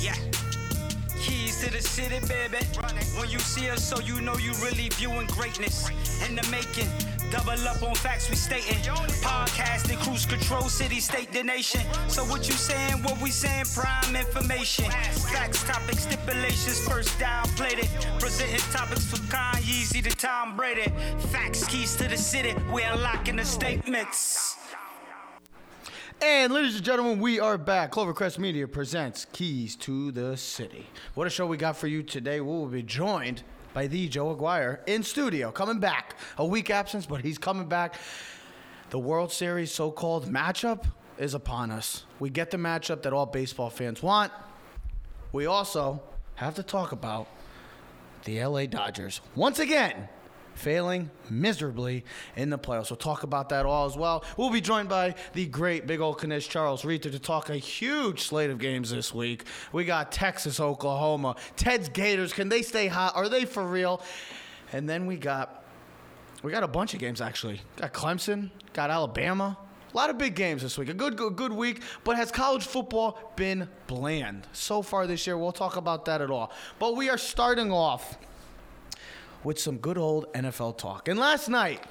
Yeah. Keys to the city, baby. When you see us, so you know you really viewing greatness in the making. Double up on facts we stating. Podcasting, cruise control, city, state, the nation. So what you saying? What we saying? Prime information. Facts, topics, stipulations. First down, played it. Presenting topics from Kanye to Tom Brady. Facts, keys to the city. We're unlocking the statements. And ladies and gentlemen, we are back. Clovercrest Media presents Keys to the City. What a show we got for you today. We will be joined by the Joe Aguirre in studio, coming back. A week absence, but he's coming back. The World Series so-called matchup is upon us. We get the matchup that all baseball fans want. We also have to talk about the LA Dodgers. Once again, failing miserably in the playoffs. We'll talk about that all as well. We'll be joined by the great big old Knish Charles Reether to talk a huge slate of games this week. We got Texas, Oklahoma, Ted's Gators. Can they stay hot? Are they for real? And then we got we got a bunch of games actually. Got Clemson, got Alabama. A lot of big games this week. A good, good, good week. But has college football been bland so far this year? We'll talk about that at all. But we are starting off with some good old NFL talk. And last night,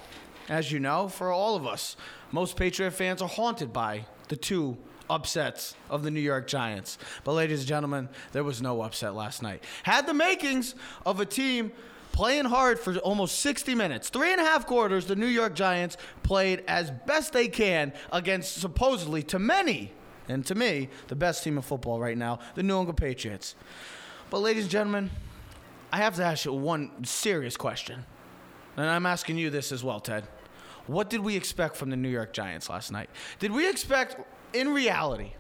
as you know, for all of us, most Patriot fans are haunted by the two upsets of the New York Giants. But, ladies and gentlemen, there was no upset last night. Had the makings of a team playing hard for almost 60 minutes. Three and a half quarters, the New York Giants played as best they can against supposedly, to many, and to me, the best team in football right now, the New England Patriots. But, ladies and gentlemen, I have to ask you one serious question. And I'm asking you this as well, Ted. What did we expect from the New York Giants last night? Did we expect, in reality,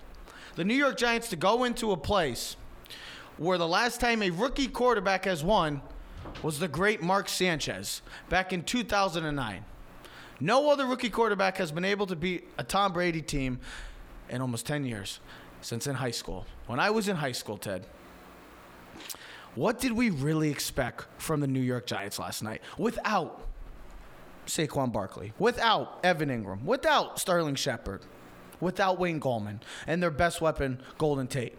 the New York Giants to go into a place where the last time a rookie quarterback has won was the great Mark Sanchez back in 2009? No other rookie quarterback has been able to beat a Tom Brady team in almost 10 years since in high school. When I was in high school, Ted, what did we really expect from the New York Giants last night without Saquon Barkley, without Evan Engram, without Sterling Shepard, without Wayne Gallman, and their best weapon, Golden Tate?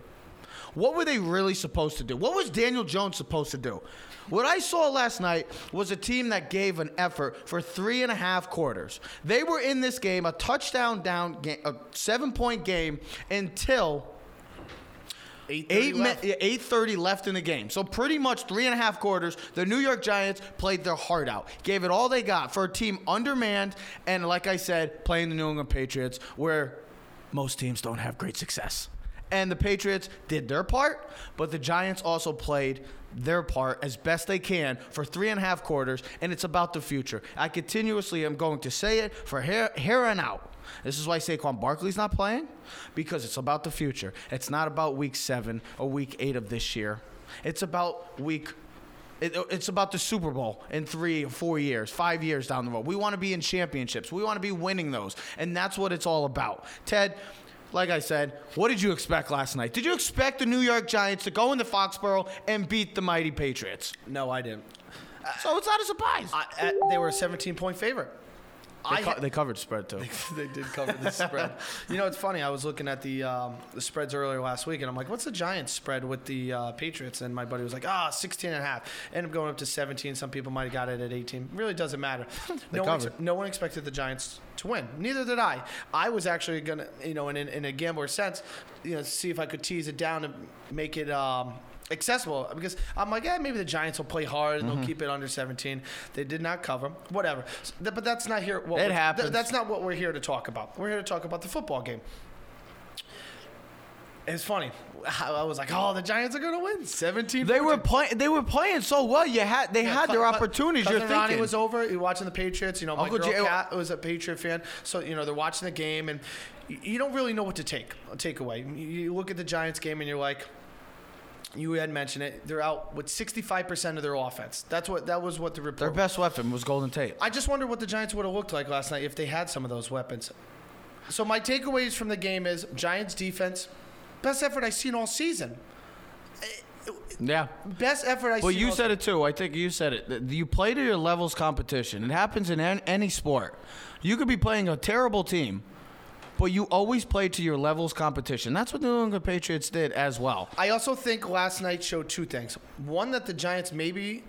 What were they really supposed to do? What was Daniel Jones supposed to do? What I saw last night was a team that gave an effort for three and a half quarters. They were in this game, a touchdown down, game, a seven point game, until Eight eight thirty left in the game. So pretty much three and a half quarters. The New York Giants played their heart out, gave it all they got for a team undermanned, and like I said, playing the New England Patriots, where most teams don't have great success. And the Patriots did their part, but the Giants also played their part as best they can for three and a half quarters, and it's about the future. I continuously am going to say it for here, here and out. This is why Saquon Barkley's not playing, because it's about the future. It's not about week seven or week eight of this year. It's about week it, it's about the Super Bowl in three, four years, five years down the road. We want to be in championships. We want to be winning those. And that's what it's all about. Ted, like I said, what did you expect last night? Did you expect the New York Giants to go into Foxborough and beat the mighty Patriots? No, I didn't. So it's not a surprise. I, I, they were a 17 point favorite. They, I co- ha- they covered spread too. they did cover the spread. You know, it's funny. I was looking at the um, the spreads earlier last week, and I'm like, what's the Giants spread with the uh, Patriots? And my buddy was like, ah, 16 and a half. Ended up going up to 17. Some people might have got it at 18. Really doesn't matter. no, one ex- no one expected the Giants to win. Neither did I. I was actually gonna, you know, in, in, in a gambler sense, you know, see if I could tease it down and make it. Um, Accessible because I'm like, yeah, maybe the Giants will play hard and Mm-hmm. they'll keep it under 17. They did not cover, whatever. S- th- But that's not here. What It we're- th- happens. that's not what we're here to talk about. We're here to talk about the football game. It's funny. I was like, oh, the Giants are going to win 17. They were playing. They were playing so well. You had. They had their opportunities. You're Cousin Ronnie was over. You're watching the Patriots. You know, my Uncle girl Jay- Kat was a Patriot fan, so you know they're watching the game, and you don't really know what to take take away. You look at the Giants game, and you're like. You had mentioned it. They're out with 65% of their offense. That's what that was what the report. their best weapon was Golden Tate. I just wonder what the Giants would have looked like last night if they had some of those weapons. So my takeaways from the game is Giants defense, best effort I've seen all season. Yeah. Best effort I've Well, you said it too. I think you said it. You play to your levels competition. It happens in any sport. You could be playing a terrible team, but you always play to your levels competition. That's what the New England Patriots did as well. I also think last night showed two things. One, that the Giants maybe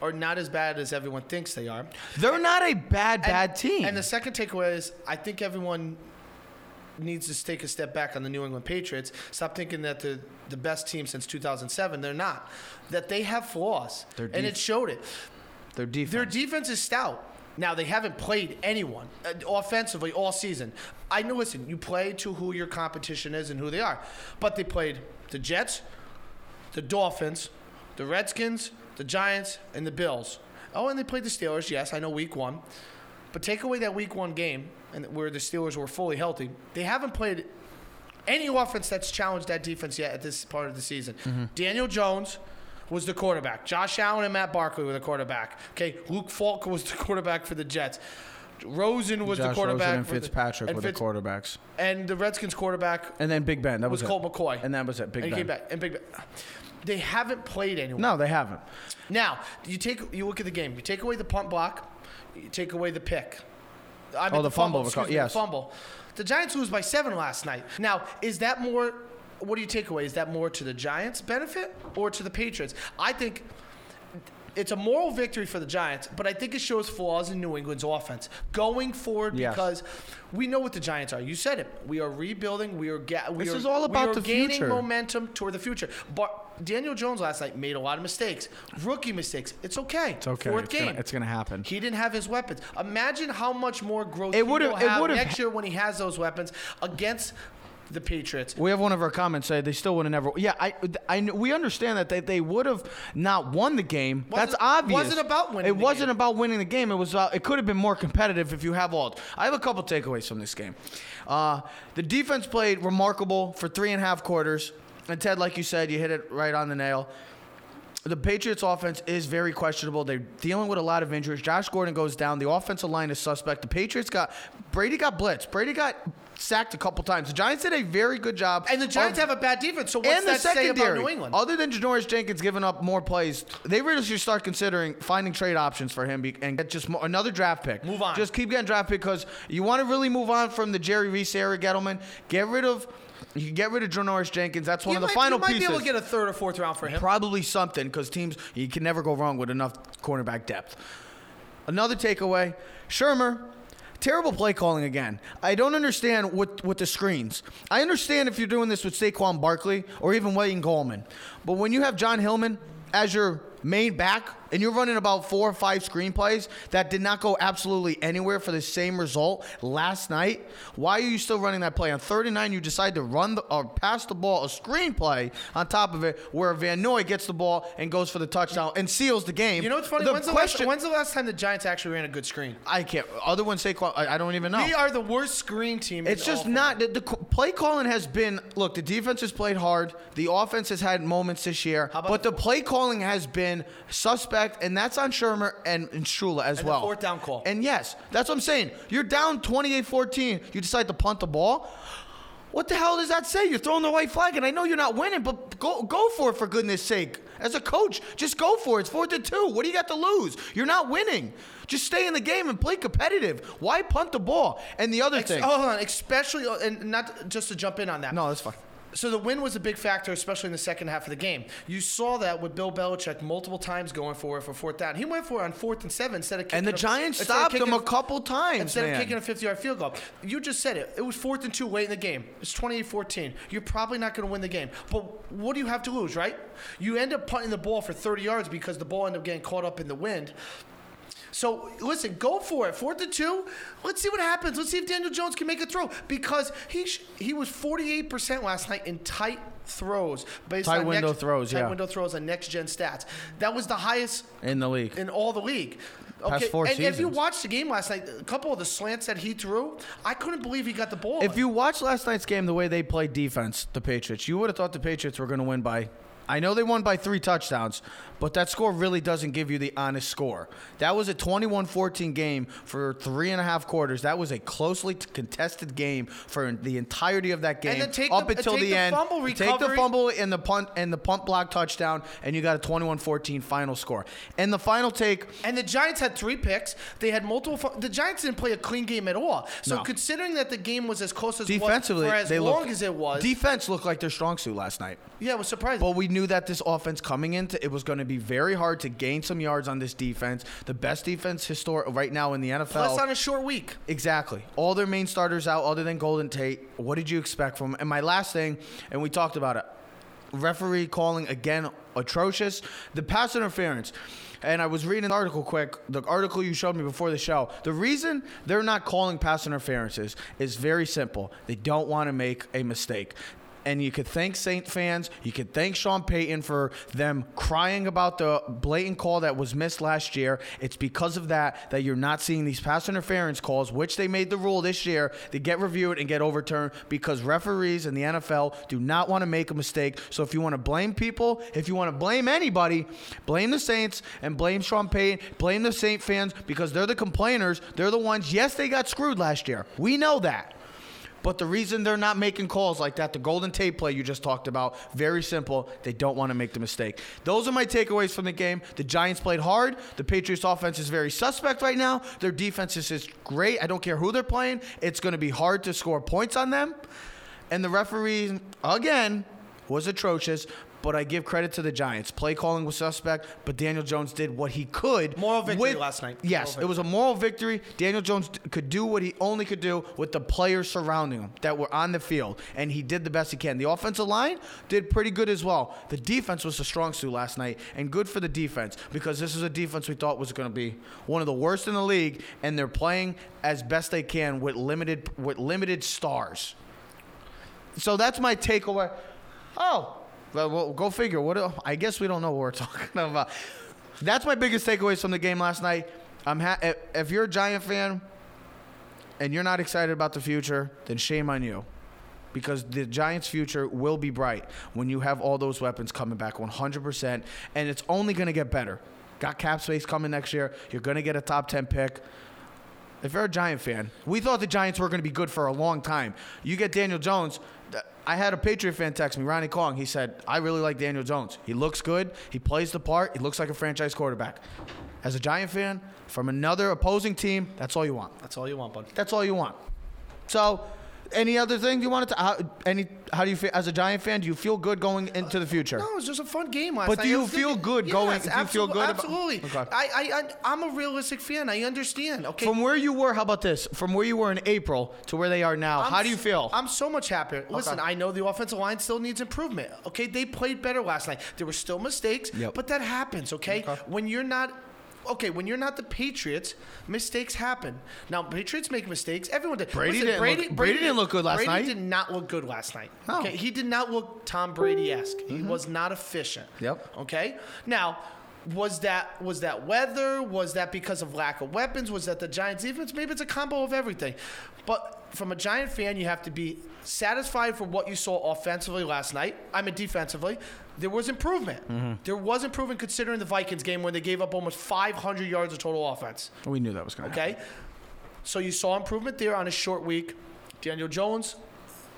are not as bad as everyone thinks they are. They're not a bad, bad and, team. And the second takeaway is I think everyone needs to take a step back on the New England Patriots. Stop thinking that they're the best team since 2007. They're not. That they have flaws. Their and it showed it. Their defense. Their defense is stout. Now they haven't played anyone uh, offensively all season. I know. Listen, you play to who your competition is and who they are, but they played the Jets, the Dolphins, the Redskins, the Giants, and the Bills. Oh, and they played the Steelers. Yes, I know Week One, but take away that Week One game and where the Steelers were fully healthy. They haven't played any offense that's challenged that defense yet at this part of the season. Daniel Jones was the quarterback. Josh Allen and Matt Barkley were the quarterback. Okay, Luke Falk was the quarterback for the Jets. Rosen was Josh the quarterback. Rosen and for the- Fitzpatrick and were Fitz- the quarterbacks. And the Redskins quarterback And then Big Ben. That was, was. Colt McCoy. And that was it. Big and Ben. came back. And Big Ben. They haven't played anyone. No, they haven't. Now you take you look at the game. You take away the punt block. You take away the pick. I Oh, the fumble, excuse me, yes. the fumble. The Giants lose by seven last night. Now, is that more? What do you take away? Is that more to the Giants' benefit or to the Patriots? I think it's a moral victory for the Giants, but I think it shows flaws in New England's offense going forward Yes. because we know what the Giants are. You said it. We are rebuilding. We are. Ga- we This are, is all we about are the gaining future. momentum toward the future. But Daniel Jones last night made a lot of mistakes, rookie mistakes. It's okay. It's okay. Fourth It's game. gonna, it's gonna happen. He didn't have his weapons. Imagine how much more growth It he would've- will it would've- next year when he has those weapons against the Patriots. We have one of our comments say they still would have never. Yeah, I, I, we understand that they, they would have not won the game. That's Wasn't- obvious. wasn't about winning It wasn't game. about winning the game. It was. Uh, it could have been more competitive if you have all. I have a couple takeaways from this game. Uh, the defense played remarkable for three and a half quarters. And Ted, like you said, you hit it right on the nail. The Patriots offense is very questionable. They're dealing with a lot of injuries. Josh Gordon goes down. The offensive line is suspect. The Patriots got Brady got blitzed. Brady got sacked a couple times. The Giants did a very good job. And the Giants of- have a bad defense. So what's and the that say secondary. about New England? Other than Janoris Jenkins giving up more plays, they really should start considering finding trade options for him and get just more, another draft pick. Move on. Just keep getting draft pick because you want to really move on from the Jerry Reese era, Gettleman. Get rid of. You can get rid of Janoris Jenkins. That's one you of the might, final pieces. you might pieces. be able to get a third or fourth round for him. Probably something because teams you can never go wrong with enough cornerback depth. Another takeaway: Shurmur, terrible play calling again. I don't understand what with the screens. I understand if you're doing this with Saquon Barkley or even Wayne Gallman, but when you have Jon Hilliman as your main back and you're running about four or five screenplays that did not go absolutely anywhere for the same result last night, why are you still running that play? On third and nine, you decide to run the, or pass the ball, a screenplay on top of it, where Van Noy gets the ball and goes for the touchdown and seals the game. You know what's funny? The when's, the question, last, when's the last time the Giants actually ran a good screen? I can't. Other ones Saquon, I, I don't even know. We are the worst screen team. It's just not the, the play calling has been. Look, the defense has played hard. The offense has had moments this year, but the- the play calling has been suspect, and that's on Shurmur and, and Shula as And well. fourth down call. And yes, that's what I'm saying. You're down 28-14. You decide to punt the ball. What the hell does that say? You're throwing the white flag, and I know you're not winning, but go go for it for goodness sake. As a coach, just go for it. It's fourth and two. What do you got to lose? You're not winning. Just stay in the game and play competitive. Why punt the ball? And the other Ex- thing. oh, hold on, especially uh, and not just to jump in on that. No, that's fine. So the win was a big factor, especially in the second half of the game. You saw that with Bill Belichick multiple times going for it for fourth down. He went for it on fourth and seven instead of kicking And the a- Giants stopped him a couple times, instead man. of kicking a 50-yard field goal. You just said it. It was fourth and two late in the game. It's 28-14. You're probably not going to win the game. But what do you have to lose, right? You end up punting the ball for 30 yards because the ball ended up getting caught up in the wind. So listen, go for it. Fourth and two. Let's see what happens. Let's see if Daniel Jones can make a throw because he sh- he was 48% last night in tight throws based Tight on window next, throws, tight yeah. window throws on next gen stats. That was the highest in the league. in all the league. Past four and if you watched the game last night, a couple of the slants that he threw, I couldn't believe he got the ball. If you watched last night's game, the way they played defense, the Patriots, you would have thought the Patriots were going to win by I know they won by three touchdowns, but that score really doesn't give you the honest score. That was a 21 14 game for three and a half quarters. That was a closely contested game for the entirety of that game then take up the- until take the, the end. fumble Take the fumble and the punt and the punt block touchdown, and you got a 21 14 final score. And the final take. And the Giants had three picks. They had multiple. fu- The Giants didn't play a clean game at all. So No. considering that the game was as close as Defensively, as they long looked, as it was, Defense looked like their strong suit last night. yeah, it was surprising. But we knew that this offense coming into it was going to be very hard to gain some yards on this defense. The best defense historic right now in the NFL. Plus on a short week. Exactly. All their main starters out, other than Golden Tate. What did you expect from? 'em? And my last thing, and we talked about it. Referee calling again atrocious. The pass interference. And I was reading an article quick, the article you showed me before the show. The reason they're not calling pass interferences is very simple. They don't want to make a mistake. And you could thank Saint fans. You could thank Sean Payton for them crying about the blatant call that was missed last year. It's because of that that you're not seeing these pass interference calls, which they made the rule this year to get reviewed and get overturned because referees in the NFL do not want to make a mistake. So if you want to blame people, if you want to blame anybody, blame the Saints and blame Sean Payton, blame the Saint fans because they're the complainers. They're the ones. Yes, they got screwed last year. We know that. But the reason they're not making calls like that, the Golden Tate play you just talked about, very simple. They don't want to make the mistake. Those are my takeaways from the game. The Giants played hard. The Patriots offense is very suspect right now. Their defense is is great. I don't care who they're playing. It's going to be hard to score points on them. And the referee, again, was atrocious. But I give credit to the Giants. Play calling was suspect, but Daniel Jones did what he could. Moral victory with- last night. Yes, it was a moral victory. Daniel Jones could do what he only could do with the players surrounding him that were on the field, and he did the best he can. The offensive line did pretty good as well. The defense was a strong suit last night, and good for the defense because this is a defense we thought was going to be one of the worst in the league, and they're playing as best they can with limited with limited stars. So that's my takeaway. Oh, well, well, go figure. What? I guess we don't know what we're talking about. That's my biggest takeaways from the game last night. I'm ha- if, if you're a Giant fan and you're not excited about the future, then shame on you. Because the Giants' future will be bright when you have all those weapons coming back 100%, and it's only going to get better. Got cap space coming next year. You're going to get a top 10 pick. If you're a Giant fan, we thought the Giants were going to be good for a long time. You get Daniel Jones. I had a Patriot fan text me, Ronnie Kong. He said, I really like Daniel Jones. He looks good. He plays the part. He looks like a franchise quarterback. As a Giant fan, from another opposing team, that's all you want. That's all you want, bud. That's all you want. So, any other thing you wanted to? How, any? How do you feel as a Giant fan? Do you feel good going into the future? No, it was just a fun game last But night. do you was feel thinking- good going- do you feel absolute- good about- Absolutely. Okay. I, I, I, I'm a realistic fan. I understand. Okay. From where you were, how about this? From where you were in April to where they are now, I'm how do you s- feel? I'm so much happier. Listen, I know the offensive line still needs improvement. Okay, they played better last night. There were still mistakes, Yep. but that happens. Okay, when you're not. Okay, when you're not the Patriots, mistakes happen. Now, Patriots make mistakes. Everyone did. Brady didn't look- Brady didn't look good last Brady night. did not look good last night. Okay, he did not look Tom Brady-esque. He mm-hmm. was not efficient. Yep. Okay. Now, was that was that weather? Was that because of lack of weapons? Was that the Giants' defense? Maybe it's a combo of everything. But from a Giant fan, you have to be satisfied for what you saw offensively last night. I mean, defensively, there was improvement. Mm-hmm. There was improvement considering the Vikings game when they gave up almost 500 yards of total offense. we knew that was going to Okay. So you saw improvement there on a short week. Daniel Jones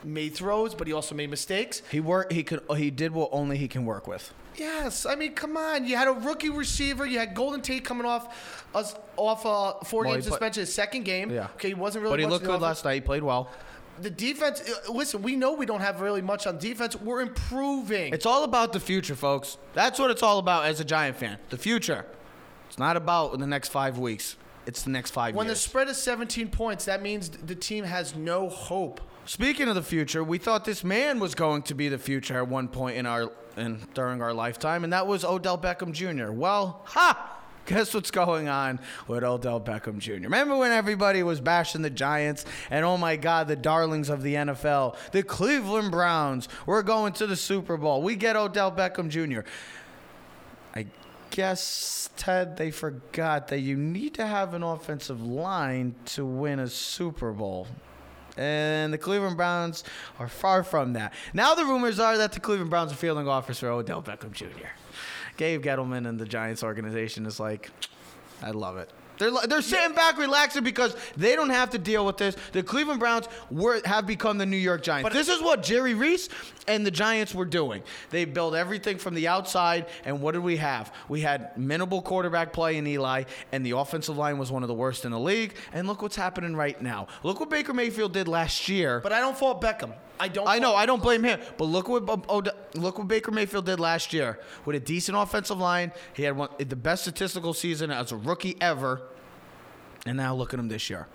made throws, but he also made mistakes. He worked. He could. He did what only he can work with. Yes, I mean, come on. You had a rookie receiver. You had Golden Tate coming off us off a four game suspension, his second game. Yeah. Okay, he wasn't really. But he looked good last night. He played well. The defense. uh, Listen, we know we don't have really much on defense. We're improving. It's all about the future, folks. That's what it's all about as a Giant fan. The future. It's not about the next five weeks. It's the next five when the spread is 17 points, that means the team has no hope. Speaking of the future, we thought this man was going to be the future at one point in our in during our lifetime, and that was Odell Beckham Jr. Well, ha! Guess what's going on with Odell Beckham Jr. Remember when everybody was bashing the Giants and oh my God, the darlings of the NFL, the Cleveland Browns, we're going to the Super Bowl. We get Odell Beckham Jr. I guess Ted, they forgot that you need to have an offensive line to win a Super Bowl. And the Cleveland Browns are far from that. Now the rumors are that the Cleveland Browns are fielding offers for Odell Beckham Jr. Dave Gettleman and the Giants organization is like, I love it. They're, they're sitting back relaxing because they don't have to deal with this. The Cleveland Browns were, have become the New York Giants. But- this is what Jerry Reese and the Giants were doing. They built everything from the outside, and what did we have? We had minimal quarterback play in Eli, and the offensive line was one of the worst in the league. And look what's happening right now. Look what Baker Mayfield did last year. But I don't fault Beckham. I don't. I know, I don't blame him. But look what look what Baker Mayfield did last year with a decent offensive line. He had one, the best statistical season as a rookie ever, and now look at him this year.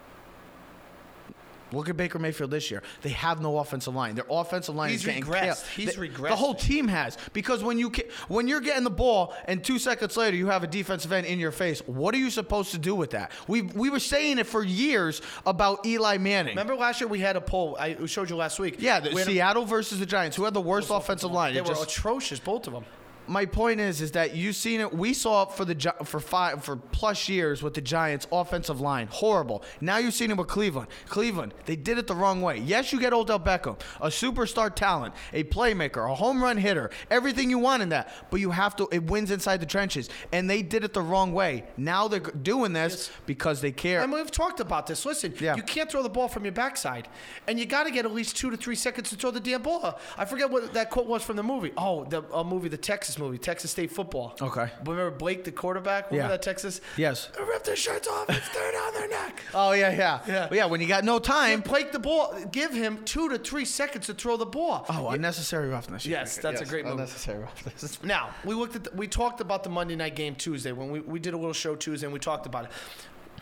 Look at Baker Mayfield this year. They have no offensive line. Their offensive line He's is getting regressed. killed. He's the, regressed. The whole team has because when you ca- when you're getting the ball and two seconds later you have a defensive end in your face. What are you supposed to do with that? We we were saying it for years about Eli Manning. Remember last year we had a poll. I showed you last week. Yeah, the We a- Seattle versus the Giants. Who had the worst offensive line? They It were just- atrocious, both of them. My point is, is that you've seen it. We saw it for the for five for plus years with the Giants' offensive line, horrible. Now you've seen it with Cleveland. Cleveland, they did it the wrong way. Yes, you get Odell Beckham, a superstar talent, a playmaker, a home run hitter, everything you want in that. But you have to. It wins inside the trenches, and they did it the wrong way. Now they're doing this because they care. And we've talked about this. Listen, Yeah. you can't throw the ball from your backside, and you got to get at least two to three seconds to throw the damn ball. I forget what that quote was from the movie. Oh, the uh, movie, the Texas movie, Texas State football. Okay. Remember Blake, the quarterback? Remember Yeah. that Texas? Yes. Rip their shirts off and stare down their neck. Oh yeah, yeah, Yeah. But yeah, when you got no time. And Blake the ball, give him two to three seconds to throw the ball. Oh, unnecessary roughness. Yes, that's a great move. Unnecessary roughness. Now we looked at the, we talked about the Monday night game Tuesday when we, we did a little show Tuesday and we talked about it.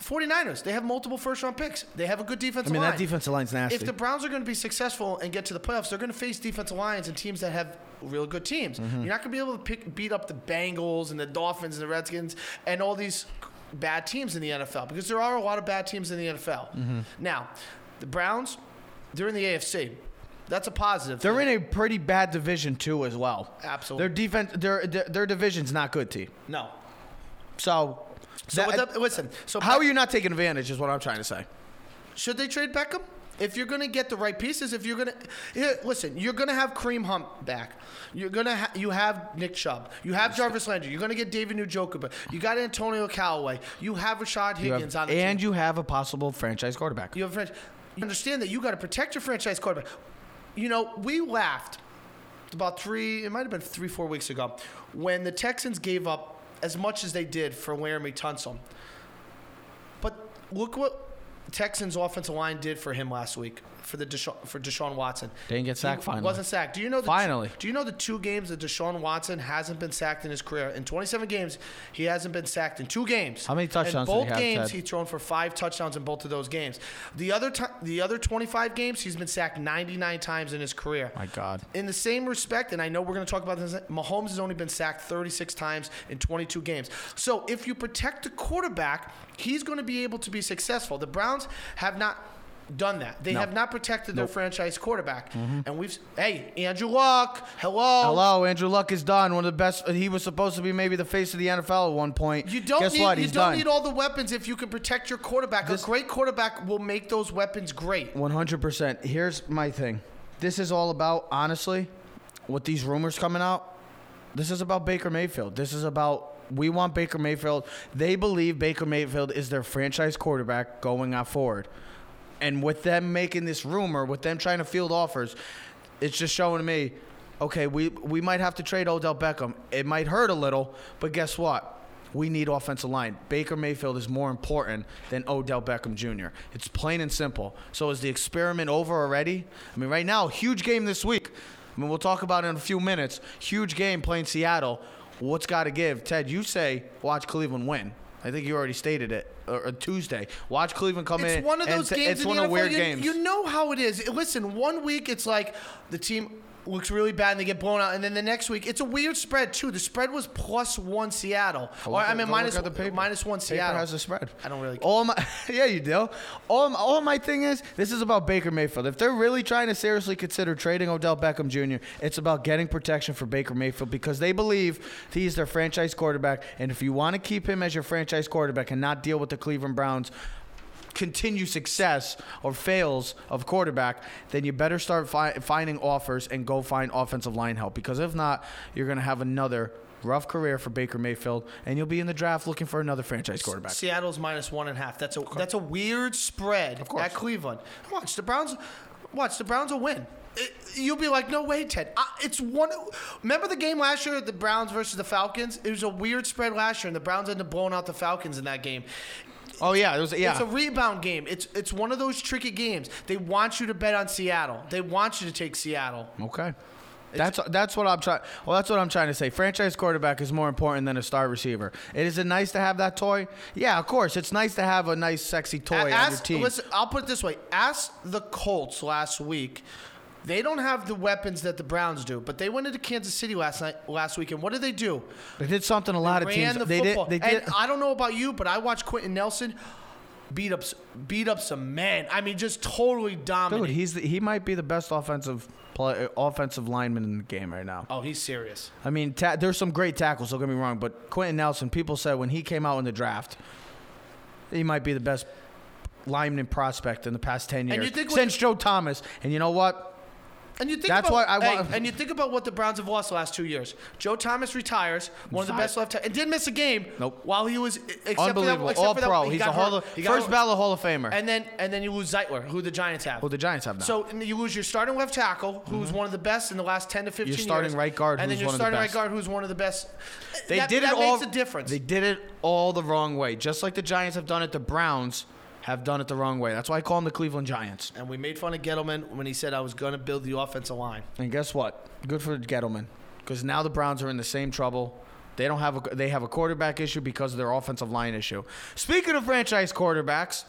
49ers, they have multiple first round picks. They have a good defensive I mean, line. that defensive line's nasty. If the Browns are going to be successful and get to the playoffs, they're going to face defensive lines and teams that have real good teams. Mm-hmm. You're not going to be able to pick, beat up the Bengals and the Dolphins and the Redskins and all these bad teams in the NFL because there are a lot of bad teams in the NFL. Mm-hmm. Now, the Browns, they're in the AFC. That's a positive. They're thing. in a pretty bad division too, as well. Absolutely. Their defense, their their, their division's not good, T. no. So, So that- the, listen. So how are you not taking advantage? Is what I'm trying to say. Should they trade Beckham? If you're going to get the right pieces, if you're going to listen, you're going to have Kareem Hunt back. You're going to ha- you have Nick Chubb. You have Jarvis Landry. You're going to get David Njoku. You got Antonio Callaway. You have Rashard Higgins have- on the and team. you have a possible franchise quarterback. You have a franchise. You understand that you got to protect your franchise quarterback. You know, we laughed about three. It might have been three, four weeks ago when the Texans gave up as much as they did for Laremy Tunsil. But look what Texans offensive line did for him last week for the Deshaun, for Deshaun Watson. Didn't get sacked He finally. Wasn't sacked. Do you know the Finally. Do you know the two games that Deshaun Watson hasn't been sacked in his career? In 27 games, he hasn't been sacked in two games. How many touchdowns In did he both games, he's thrown for five touchdowns in both of those games. The other ti the other 25 games, he's been sacked 99 times in his career. My God. In the same respect, and I know we're going to talk about this, Mahomes has only been sacked 36 times in 22 games. So if you protect the quarterback, he's going to be able to be successful. The Browns have not done that. They No. have not protected their franchise quarterback. Mm-hmm. And we've hey, Andrew Luck, hello. Hello, Andrew Luck is done. One of the best. Uh, he was supposed to be maybe the face of the NFL at one point. You don't Guess need what? you He's don't done. need all the weapons if you can protect your quarterback. A great quarterback will make those weapons great. 100%. Here's my thing. This is all about, honestly, with these rumors coming out, this is about Baker Mayfield. This is about, we want Baker Mayfield. They believe Baker Mayfield is their franchise quarterback going on forward. And with them making this rumor, with them trying to field offers, it's just showing me, okay, we, we might have to trade Odell Beckham. It might hurt a little, but guess what? We need offensive line. Baker Mayfield is more important than Odell Beckham Jr. It's plain and simple. So is the experiment over already? I mean, right now, huge game this week. I mean, we'll talk about it in a few minutes. Huge game playing Seattle. What's got to give? Ted, you say watch Cleveland win. I think you already stated it. Or, or Tuesday, watch Cleveland come in. It's one of and those t- games. It's in one the of NFL, weird you, games. You know how it is. Listen, one week it's like the team looks really bad and they get blown out, and then the next week it's a weird spread too. The spread was plus one Seattle, or I mean minus the paper. minus one Paper Seattle. has a spread. I don't really. All my, yeah, you do. All, my- all my thing is, this is about Baker Mayfield. If they're really trying to seriously consider trading Odell Beckham Jr., it's about getting protection for Baker Mayfield because they believe he's their franchise quarterback. And if you want to keep him as your franchise quarterback and not deal with the Cleveland Browns, continue success or fails of quarterback, then you better start fi- finding offers and go find offensive line help because if not, you're going to have another rough career for Baker Mayfield and you'll be in the draft looking for another franchise quarterback. Seattle's minus one and a half. That's a that's a weird spread of course. at Cleveland. Watch the Browns. Watch the Browns will win. It- you'll be like, no way, Ted. Uh, it's one. Remember the game last year, the Browns versus the Falcons. It was a weird spread last year, and the Browns ended up blowing out the Falcons in that game. Oh yeah, it was yeah. It's a rebound game. It's it's one of those tricky games. They want you to bet on Seattle. They want you to take Seattle. Okay. That's that's what I'm trying. Well, that's what I'm trying to say. Franchise quarterback is more important than a star receiver. It is it nice to have that toy? Yeah, of course. It's nice to have a nice, sexy toy on your Ask, team. listen, I'll put it this way: Ask the Colts last week. They don't have the weapons that the Browns do, but they went into Kansas City last night, last week, and what did they do? They did something a lot of Ran teams. the they football. did. They did. And I don't know about you, but I watched Quenton Nelson beat up, beat up some men. I mean, just totally dominant. Dude, he's the, he might be the best offensive play, uh, offensive lineman in the game right now. oh, he's serious. I mean, ta- there's some great tackles. Don't get me wrong, but Quenton Nelson. People said when he came out in the draft, he might be the best lineman prospect in the past ten years And you think what- since Joe Thomas. And you know what? And you think That's about, why I hey, want- and you think about what the Browns have lost the last two years. Joe Thomas retires, one of the best left, tackles. and didn't miss a game. Nope. While he was except For Unbelievable. that, except All for that, pro. he He's got a Hall hurt. of, He got first hurt. ballot Hall of Famer. And then and then you lose Zeitler, who the Giants have. who the Giants have now. So and you lose your starting left tackle, who's mm-hmm. one of the best in the last ten to fifteen Your starting years. right guard, and who's then your one of the starting best. right guard, who's one of the best. They that, did that it all. makes a difference. They did it all the wrong way, just like the Giants have done it. The Browns have done it the wrong way. That's why I call them the Cleveland Giants. and we made fun of Gettleman when he said I was going to build the offensive line. And guess what? Good for Gettleman, because now the Browns are in the same trouble. They don't have a they have a quarterback issue because of their offensive line issue. Speaking of franchise quarterbacks,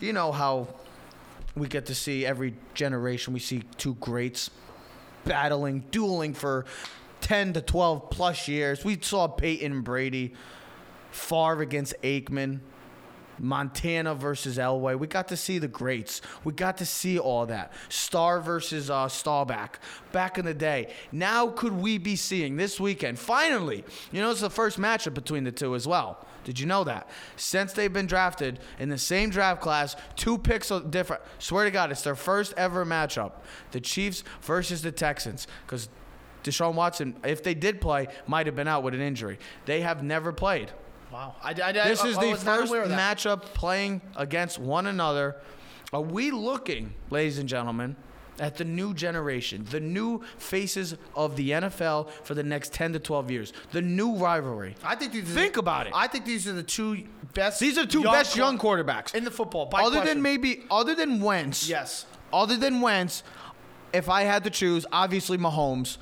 you know how we get to see every generation we see two greats battling, dueling for 10 to 12 plus years. We saw Peyton and Brady, Favre against Aikman, Montana versus Elway. We got to see the greats. We got to see all that. Starr versus uh, Staubach back in the day. Now could we be seeing this weekend? Finally, you know it's the first matchup between the two as well. Did you know that? Since they've been drafted in the same draft class, two picks are different. Swear to God, it's their first ever matchup. The Chiefs versus the Texans. Because Deshaun Watson, if they did play, might have been out with an injury. They have never played. Wow. I, I, This I, is I the first aware of that. matchup playing against one another. Are we looking, ladies and gentlemen, at the new generation, the new faces of the NFL for the next 10 to 12 years, the new rivalry? I think these Think the, about it. I think these are the two best. These are two young best young quarterbacks. in the football. By other question. than maybe, other than Wentz. Yes. Other than Wentz, if I had to choose, obviously Mahomes.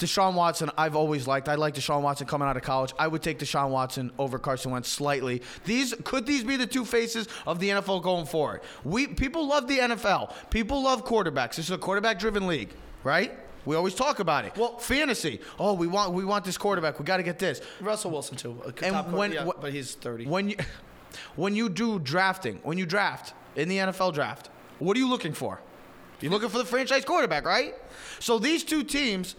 Deshaun Watson, I've always liked. I like Deshaun Watson coming out of college. I would take Deshaun Watson over Carson Wentz slightly. These could these be the two faces of the NFL going forward? We people love the NFL. People love quarterbacks. This is a quarterback-driven league, right? We always talk about it. Well- fantasy. Oh, we want we want this quarterback. We got to get this. Russell Wilson too. A And top when- yeah, wh- but he's thirty. When you when you do drafting, when you draft in the NFL draft, what are you looking for? You're looking for the franchise quarterback, right? So these two teams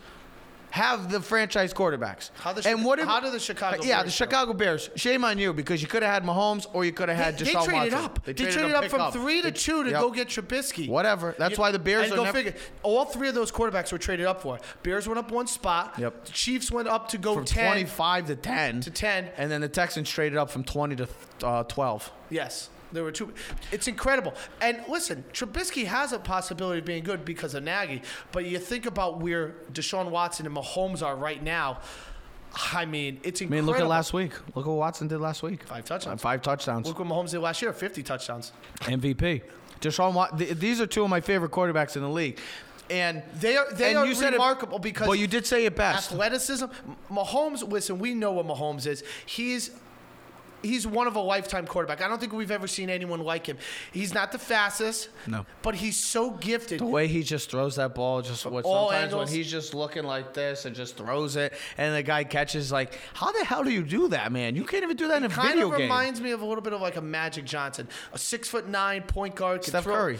have the franchise quarterbacks. How the and what if- how do the Chicago Yeah, the? Chicago Bears. Shame on you because you could have had Mahomes or you could have had they, Deshaun they traded Watson. up. They, traded, traded up from three to They- two to Yep. go get Trubisky. Whatever. That's why the Bears and are go never- figure. All three of those quarterbacks were traded up for. Bears went up one spot. Yep. The Chiefs went up to go from 10 25 to 10 to 10. and then the Texans traded up from 20 to uh, 12. Yes, there were two. It's incredible. And listen, Trubisky has a possibility of being good because of Nagy. But you think about where Deshaun Watson and Mahomes are right now. I mean, it's incredible. I mean, look at last week. Look what Watson did last week. Five touchdowns. Five touchdowns. Look what Mahomes did last year, 50 touchdowns. MVP. Deshaun Wat- th- these are two of my favorite quarterbacks in the league. And They are they are you said it- remarkable because Well, you did say it best. athleticism. Mahomes, listen, we know what Mahomes is. He's he's one of a lifetime quarterback. I don't think we've ever seen anyone like him. He's not the fastest, No. but he's so gifted. The way he just throws that ball, just what all sometimes angles. when he's just looking like this and just throws it, and the guy catches like, how the hell do you do that, man? You can't even do that in a kind video of game. reminds me of a little bit of like a Magic Johnson, a six foot nine point guard. Steph throw- Curry.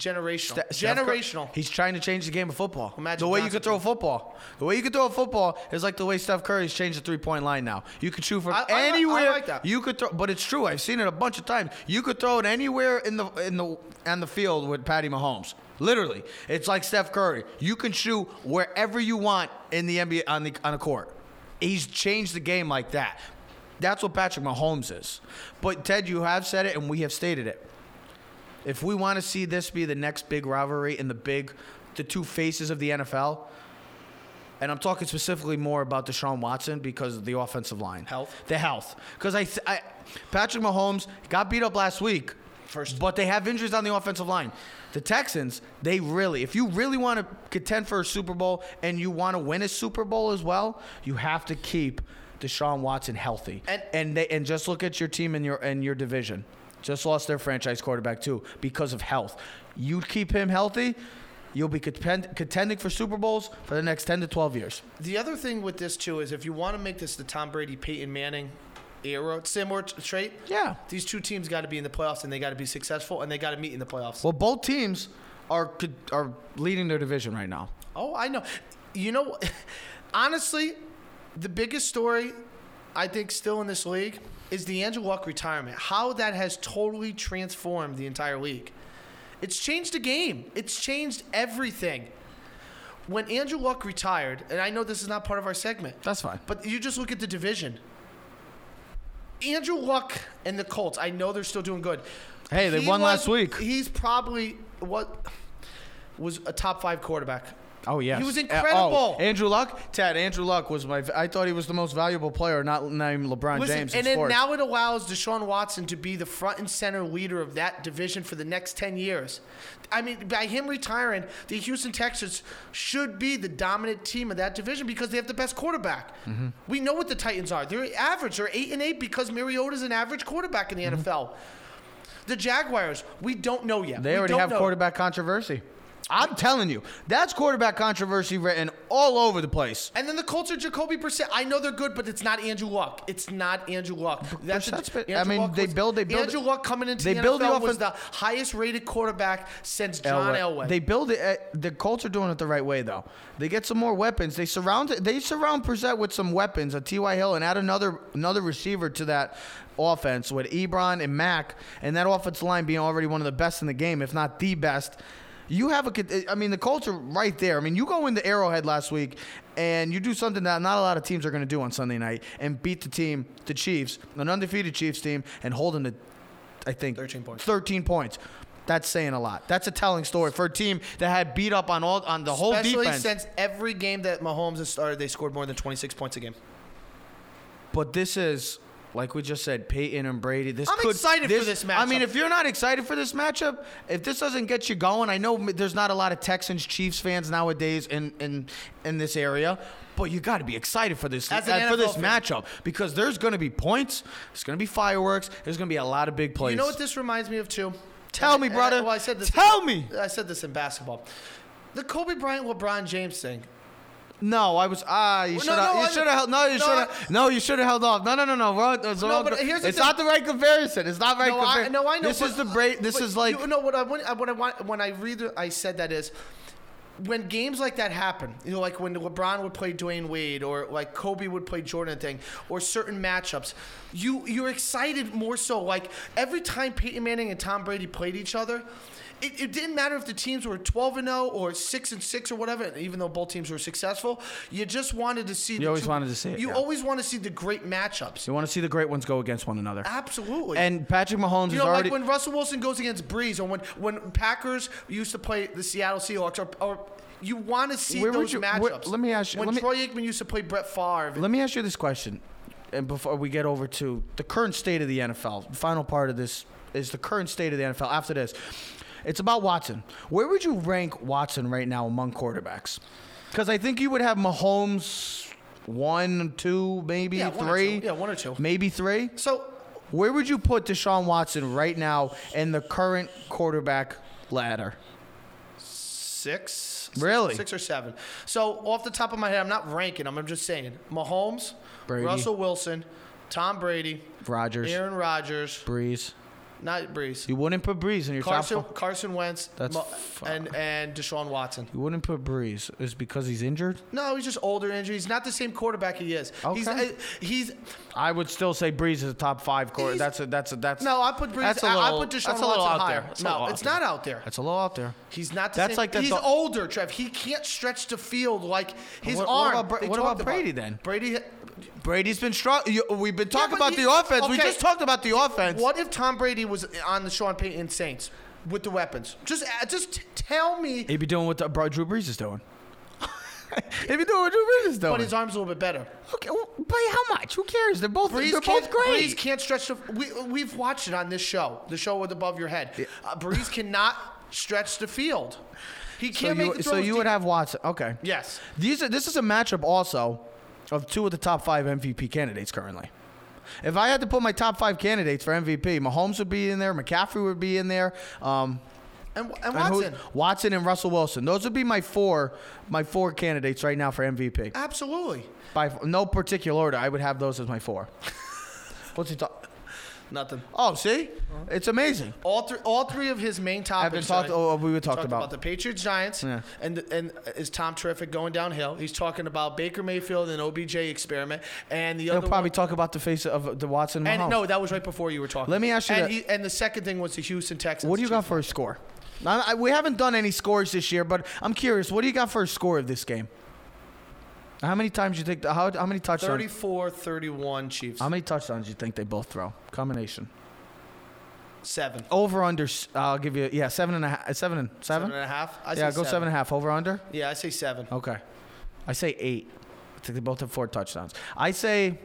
Generational. Ste- Steph Cur- Generational. He's trying to change the game of football. Imagine the way you could throw a football. The way you could throw a football is like the way Steph Curry's changed the three point line now. You could shoot from I- I li- I anywhere. like that. You could throw, but it's true. I've seen it a bunch of times. You could throw it anywhere in the in the on the field with Patty Mahomes. Literally, it's like Steph Curry. You can shoot wherever you want in the NBA on the on the court. He's changed the game like that. That's what Patrick Mahomes is. But Ted, you have said it, and we have stated it. If we want to see this be the next big rivalry in the big, the two faces of the NFL, and I'm talking specifically more about Deshaun Watson because of the offensive line, Health. the health. Because I, th- I, Patrick Mahomes got beat up last week, First. but they have injuries on the offensive line. The Texans, they really, if you really want to contend for a Super Bowl and you want to win a Super Bowl as well, you have to keep Deshaun Watson healthy. And- and they, and just look at your team and your in your division. Just lost their franchise quarterback too because of health. You keep him healthy, you'll be contend, contending for Super Bowls for the next 10 to 12 years. The other thing with this too is if you want to make this the Tom Brady, Peyton Manning era, similar trait. Yeah. These two teams got to be in the playoffs and they got to be successful and they got to meet in the playoffs. Well, both teams are could- are leading their division right now. Oh, I know. You know, honestly, the biggest story I think still in this league is the Andrew Luck retirement. How that has totally transformed the entire league. It's changed the game. It's changed everything. When Andrew Luck retired, and I know this is not part of our segment, That's fine. but you just look at the division. Andrew Luck and the Colts, I know they're still doing good. Hey, they He won was- last week. He's probably what was a top five quarterback. Oh yes, He was Uh, incredible. oh, Andrew Luck, Ted. Andrew Luck was my. I thought he was the most valuable player, not named LeBron Listen, James. and then now it allows Deshaun Watson to be the front and center leader of that division for the next 10 years. I mean, by him retiring, the Houston Texans should be the dominant team of that division because they have the best quarterback. Mm-hmm. We know what the Titans are. They're average. They're 8 and 8 because Mariota is an average quarterback in the NFL. The Jaguars, we don't know yet. Mm-hmm. They We already have know. quarterback controversy. I'm telling you, that's quarterback controversy written all over the place. And then the Colts are Jacoby Brissett. I know they're good, but it's not Andrew Luck. It's not Andrew Luck. That's the, been- I mean, they was- build- they build- Andrew Luck coming into they the build the NFL was the highest rated quarterback since John Elway. They build it. At, the Colts are doing it the right way, though. They get some more weapons. They surround. it- They surround Brissett with some weapons. A T.Y. Hill and add another another receiver to that offense with Ebron and Mack, and that offensive line being already one of the best in the game, if not the best. You have a. I mean, the Colts are right there. I mean, you go into Arrowhead last week and you do something that not a lot of teams are going to do on Sunday night and beat the team, the Chiefs, an undefeated Chiefs team, and hold them to, I think, 13 points. 13 points. That's saying a lot. That's a telling story for a team that had beat up on all on the whole Especially defense. since every game that Mahomes has started, they scored more than 26 points a game. but this is like we just said, Peyton and Brady. This I'm could, excited for this matchup. I mean, if you're not excited for this matchup, if this doesn't get you going, I know there's not a lot of Texans Chiefs fans nowadays in in in this area. But you got to be excited for this uh, for this fan. matchup because there's going to be points, there's going to be fireworks, there's going to be a lot of big plays. You know what this reminds me of too? Tell me, brother. and- well, I said this. Tell me. I said this in basketball. The Kobe Bryant, LeBron James thing. No, I was ah. You Well, should have. no, you should have held. No, you no, should have. No, you should have held off. No, no, no, no. We're it's No, but here's it's not the right comparison. It's not right No, I, comparison. no, I know. This but- is the break. This is like. you know what I want. What I want when I read. I said that is when games like that happen. You know, like when LeBron would play Dwyane Wade, or like Kobe would play Jordan thing, or certain matchups. You you're excited more so. Like every time Peyton Manning and Tom Brady played each other. It, it didn't matter if the teams were 12 and 0 or 6 and 6 or whatever, even though both teams were successful. You just wanted to see. the always two- wanted to see it, You yeah. always want to see the great matchups. you want to see the great ones go against one another. Absolutely. And Patrick Mahomes You is know, already. like when Russell Wilson goes against Brees, or when when Packers used to play the Seattle Seahawks, or, or you want to see Where those you- matchups. where- let me ask you- When me- Troy Aikman used to play Brett Favre. Let me ask you this question, and before we get over to the current state of the NFL, the final part of this is the current state of the NFL. After this, it's about Watson. Where would you rank Watson right now among quarterbacks? Because I think you would have Mahomes one, two, maybe Yeah, one three. two. Yeah, one or two. Maybe three. so Where would you put Deshaun Watson right now in the current quarterback ladder? six, Really? six or seven. So off the top of my head, I'm not ranking them. I'm just saying Mahomes, Brady. Russell Wilson, Tom Brady, Rodgers, Aaron Rodgers, Brees. Not Brees. You wouldn't put Brees in your Carson top. five? Carson Wentz That's Mo- and and Deshaun Watson. You wouldn't put Brees. Is because he's injured? No, he's just older injury. He's not the same quarterback he is. He's Okay. uh, he's I would still say Brees is a top five quarter. That's a that's a that's no. I put Brees. That's a little- I put Deshaun that's a Watson out higher. there. That's no, it's there. not out there. That's a little out there. He's not the That's same. like the he's th- older, Trev. He can't stretch the field like his What- what arm. about Bra- what about Brady then? Brady. Brady's been strong. We've been talking but about he- the offense. We just talked about the offense. What if Tom Brady was on the Sean Payton Saints with the weapons? Just, uh, just t- tell me. He'd be doing what the, bro, Drew Brees is doing. He'd be doing what Drew Brees is doing. But his arm's a little bit better. okay, well, by how much? Who cares? They're both Brees they're can't, both great. Brees can't stretch the. We, we've watched it on this show, the show with above your head. Uh, Brees cannot stretch the field. He can't you, make the so you deep. would have Watson. Okay. Yes. These are, this is a matchup also of two of the top five MVP candidates currently. If I had to put my top five candidates for MVP, Mahomes would be in there, McCaffrey would be in there, um, And, and and who- Watson. Watson and Russell Wilson. Those would be my four, my four candidates right now for MVP. Absolutely. By no particular order, I would have those as my four. What's he talk? Nothing. Oh, see, it's amazing. All three, all three of his main topics. I've been talked. that I- Oh, we were talked talked about. about the Patriots Giants Yeah. and and is Tom terrific going downhill. He's talking about Baker Mayfield and OBJ experiment and the He'll other probably one, talk about the face of the Watson. and no, that was right before you were talking. Let me ask you And, that- he, and the second thing was the Houston Texans. What do you got for a score? I, I- we haven't done any scores this year, but I'm curious. What do you got for a score of this game? How many times do you think? How, how many touchdowns? 34-31 Chiefs. How many touchdowns do you think they both throw? Combination. seven. Over under. s- I'll give you. Yeah, seven and a half. Seven and seven. Seven and a half. I yeah, say go seven and a half. Over under. Yeah, I say seven. Okay. I say eight. I think they both have four touchdowns. I say.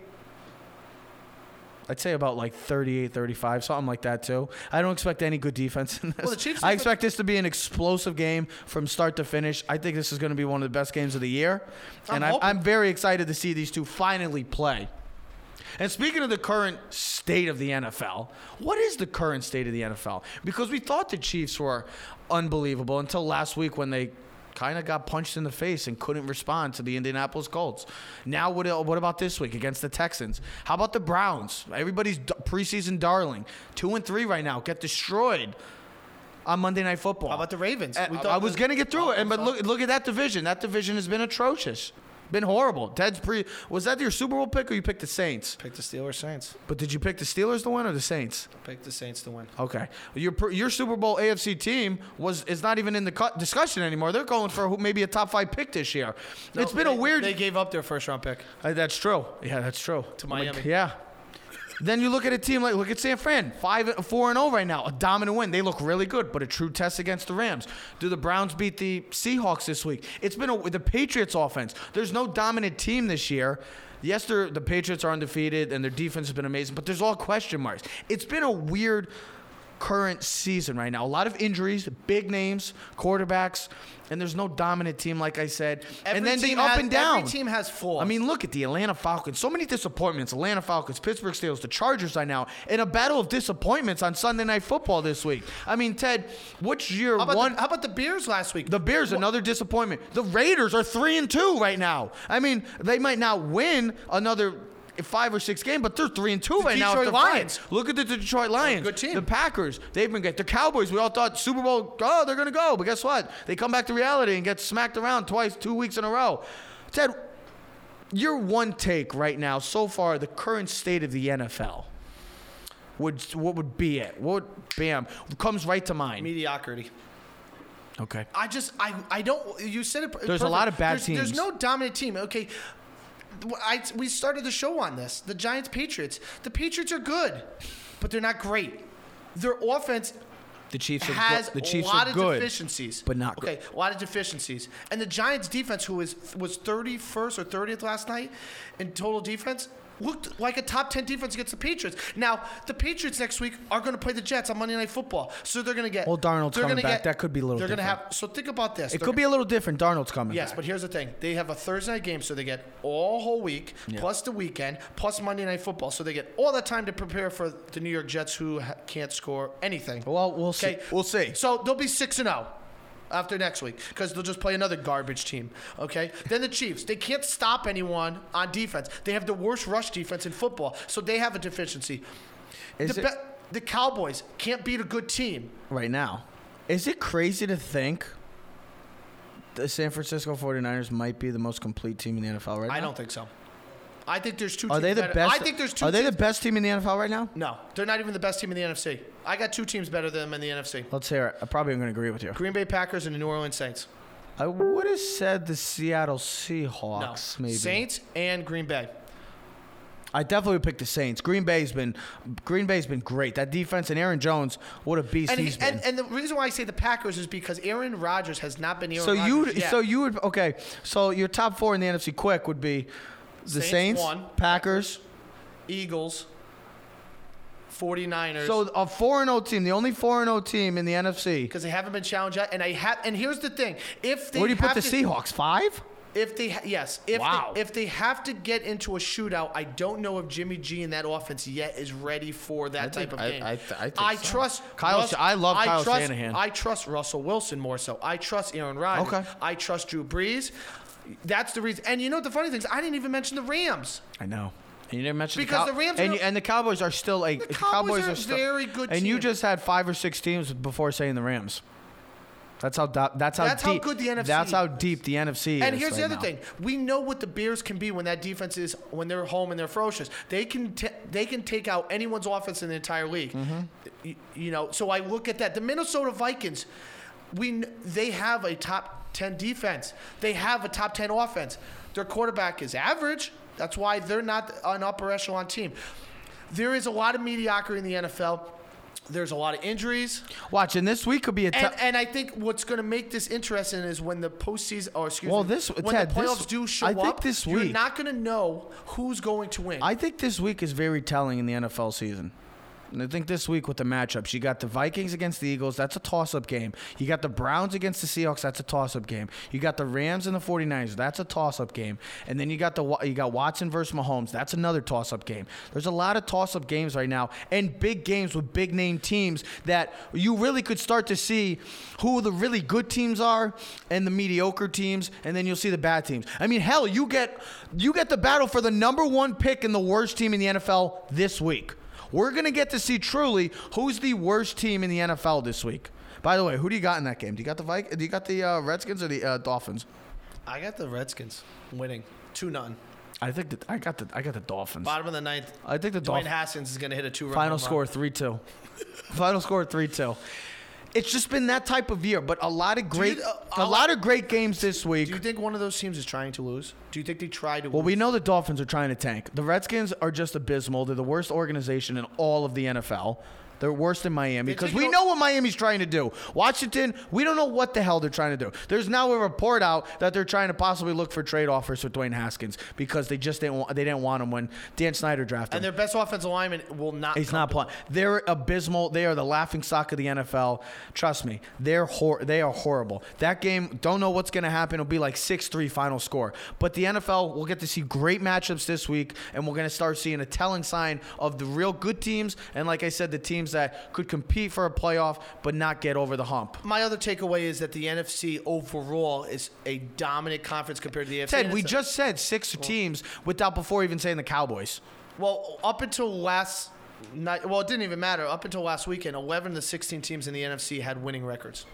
I'd say about like 38, 35, something like that too. I don't expect any good defense in this. Well, the Chiefs I expect this to be an explosive game from start to finish. I think this is going to be one of the best games of the year, I'm and I'm, very excited to see these two finally play. And speaking of the current state of the NFL, what is the current state of the NFL? Because we thought the Chiefs were unbelievable until last week when they kind of got punched in the face and couldn't respond to the Indianapolis Colts. Now, what, what about this week against the Texans? How about the Browns? Everybody's d- preseason darling. Two and three right now. Get destroyed on Monday Night Football. How about the Ravens? Uh, We I, was going to get through it, and but look, look at that division. That division has been atrocious, been horrible. Ted's pre. Was that your Super Bowl pick, or you picked the Saints? Pick the Steelers Saints. But did you pick the Steelers to win or the Saints? Pick the Saints to win. Okay, your your Super Bowl AFC team was is not even in the cut discussion anymore. They're going for maybe a top five pick this year. it's been They- a weird. They gave up their first round pick. Uh, that's true. Yeah, that's true. To I'm like, Miami. yeah. Then you look at a team like look at San Fran, five, four and zero right now, a dominant win. They look really good, but a true test against the Rams. Do the Browns beat the Seahawks this week? It's been a, the Patriots offense. There's no dominant team this year. Yes, the Patriots are undefeated and their defense has been amazing, but there's all question marks. It's been a weird current season right now. A lot of injuries, big names, quarterbacks, and there's no dominant team, like I said. and Every then the up has- and down. Every team has flaws. I mean, look at the Atlanta Falcons. So many disappointments. Atlanta Falcons, Pittsburgh Steelers, the Chargers right now, in a battle of disappointments on Sunday Night Football this week. I mean, Ted, which year how one? the, how about the Bears last week? The Bears, another disappointment. The Raiders are three and two right now. I mean, they might not win another five or six games, but they're three and two right now. Detroit they're fine. Lions. Look at the Detroit Lions. good team. The Packers, they've been great. The Cowboys, we all thought Super Bowl, oh, they're gonna go, but guess what? They come back to reality and get smacked around twice, two weeks in a row. Ted, your one take right now, so far, the current state of the NFL. Would what would be it? What bam comes right to mind? Mediocrity. Okay. I just I I don't. You said it. There's a lot of bad there's, There's no dominant team. Okay. I, we started the show on this. The Giants Patriots. The Patriots are good, but they're not great. Their offense The Chiefs are has good. The Chiefs a lot of good, deficiencies, but not okay. A lot of deficiencies, and the Giants defense, who was was 31st or 30th last night in total defense. Looked like a top 10 defense against the Patriots. Now, the Patriots next week are going to play the Jets on Monday Night Football. So they're going to get. Well, Darnold's coming back. Get, That could be a little They're gonna different. have. So think about this. It They're could be a little different. Darnold's coming. Yes, back. but here's the thing: they have a Thursday night game, so they get all whole week Yeah. plus the weekend plus Monday night football, so they get all that time to prepare for the New York Jets, who ha- can't score anything. Well, we'll see. We'll see. So they'll be six and zero after next week because they'll just play another garbage team. Okay. then the Chiefs, they can't stop anyone on defense. They have the worst rush defense in football, so they have a deficiency. Is the it- be- the Cowboys can't beat a good team. right now. Is it crazy to think the San Francisco 49ers might be the most complete team in the NFL right now? I don't think so. I think there's two. Are teams they the better. best? I think there's two. Are they the best team in the NFL right now? No, they're not even the best team in the NFC. I got two teams better than them in the NFC: Let's hear it. I probably am going to agree with you. Green Bay Packers and the New Orleans Saints. I would have said the Seattle Seahawks, No, maybe. Saints and Green Bay. I definitely would pick the Saints. Green Bay's been Green Bay's been great. That defense and Aaron Jones, what a beast And, he, he's been. and and the reason why I say the Packers is because Aaron Rodgers has not been Aaron so you Rodgers yet. so you would okay. So your top four in the NFC quick would be the Saints, Saints, one. Packers. Eagles, 49ers. So a four and zero team, the only four and zero team in the NFC. because they haven't been challenged yet, and I have. And here's the thing: if they Where do you put the to- Seahawks? Five? If they yes, if Wow. they, if they have to get into a shootout, I don't know if Jimmy G and that offense yet is ready for that think- type of I- game. I th- I think so. trust Kyle Russ- I love Kyle trust, Shanahan. I trust Russell Wilson more so. I trust Aaron Rodgers. Okay. I trust Drew Brees. That's the reason. And you know what the funny thing is, I didn't even mention the Rams. I know. And you didn't mention Because the, the Rams and, are- you- and the Cowboys are still like The Cowboys are a still, very good And you team. just had five or six teams before saying the Rams. That's how that's how That's how deep, good the NFC That's how deep the NFC is. And here's the right other now. thing: we know what the Bears can be when that defense is when they're home and they're ferocious. They can t- they can take out anyone's offense in the entire league. Mm-hmm. Y- You know, so I look at that. The Minnesota Vikings, we kn- they have a top ten defense. They have a top ten offense. Their quarterback is average. That's why they're not an upper echelon team. There is a lot of mediocrity in the NFL. There's a lot of injuries. Watch, and this week could be a. And, and I think what's going to make this interesting is when the postseason, or excuse Well, me, this- when Ted, the playoffs this- do show I think up, this you're not going to know who's going to win. I think this week is very telling in the NFL season. And I think this week with the matchups, you got the Vikings against the Eagles. That's a toss-up game. You got the Browns against the Seahawks. That's a toss-up game. You got the Rams and the 49ers. That's a toss-up game. And then you got the you got Watson versus Mahomes. That's another toss-up game. There's a lot of toss-up games right now and big games with big-name teams that you really could start to see who the really good teams are and the mediocre teams, and then you'll see the bad teams. I mean, hell, you get you get the battle for the number one pick and the worst team in the NFL this week. We're gonna get to see truly who's the worst team in the NFL this week. By the way, who do you got in that game? Do you got the Vik- Do you got the uh, Redskins or the uh, Dolphins? I got the Redskins winning two none. I think that I got the I got the Dolphins. Bottom of the ninth. I think the Dwayne Dolphins. Haskins is going to hit a two run. Final score three two. Final score three two. It's just been that type of year, but a lot of great, uh, a I'll- lot of great games this week. Do you think one of those teams is trying to lose? Do you think they try to? Well, lose? we know the Dolphins are trying to tank. The Redskins are just abysmal. They're the worst organization in all of the NFL. They're worse than Miami because we know what Miami's trying to do. Washington, we don't know what the hell they're trying to do. There's now a report out that they're trying to possibly look for trade offers for Dwayne Haskins because they just didn't want, they didn't want him when Dan Snyder drafted him. and their best offensive lineman will not. He's not playing. They're abysmal. They are the laughing stock of the NFL. Trust me, they're hor- they are horrible. That game, don't know what's going to happen. It'll be like six three final score. But the NFL, we'll get to see great matchups this week, and we're going to start seeing a telling sign of the real good teams, and like I said, the teams that could compete for a playoff but not get over the hump. My other takeaway is that the NFC overall is a dominant conference compared to the AFC. Ted, we just said six teams without before even saying the Cowboys. Well, up until last night, well, it didn't even matter. Up until last weekend, 11 of the 16 teams in the NFC had winning records.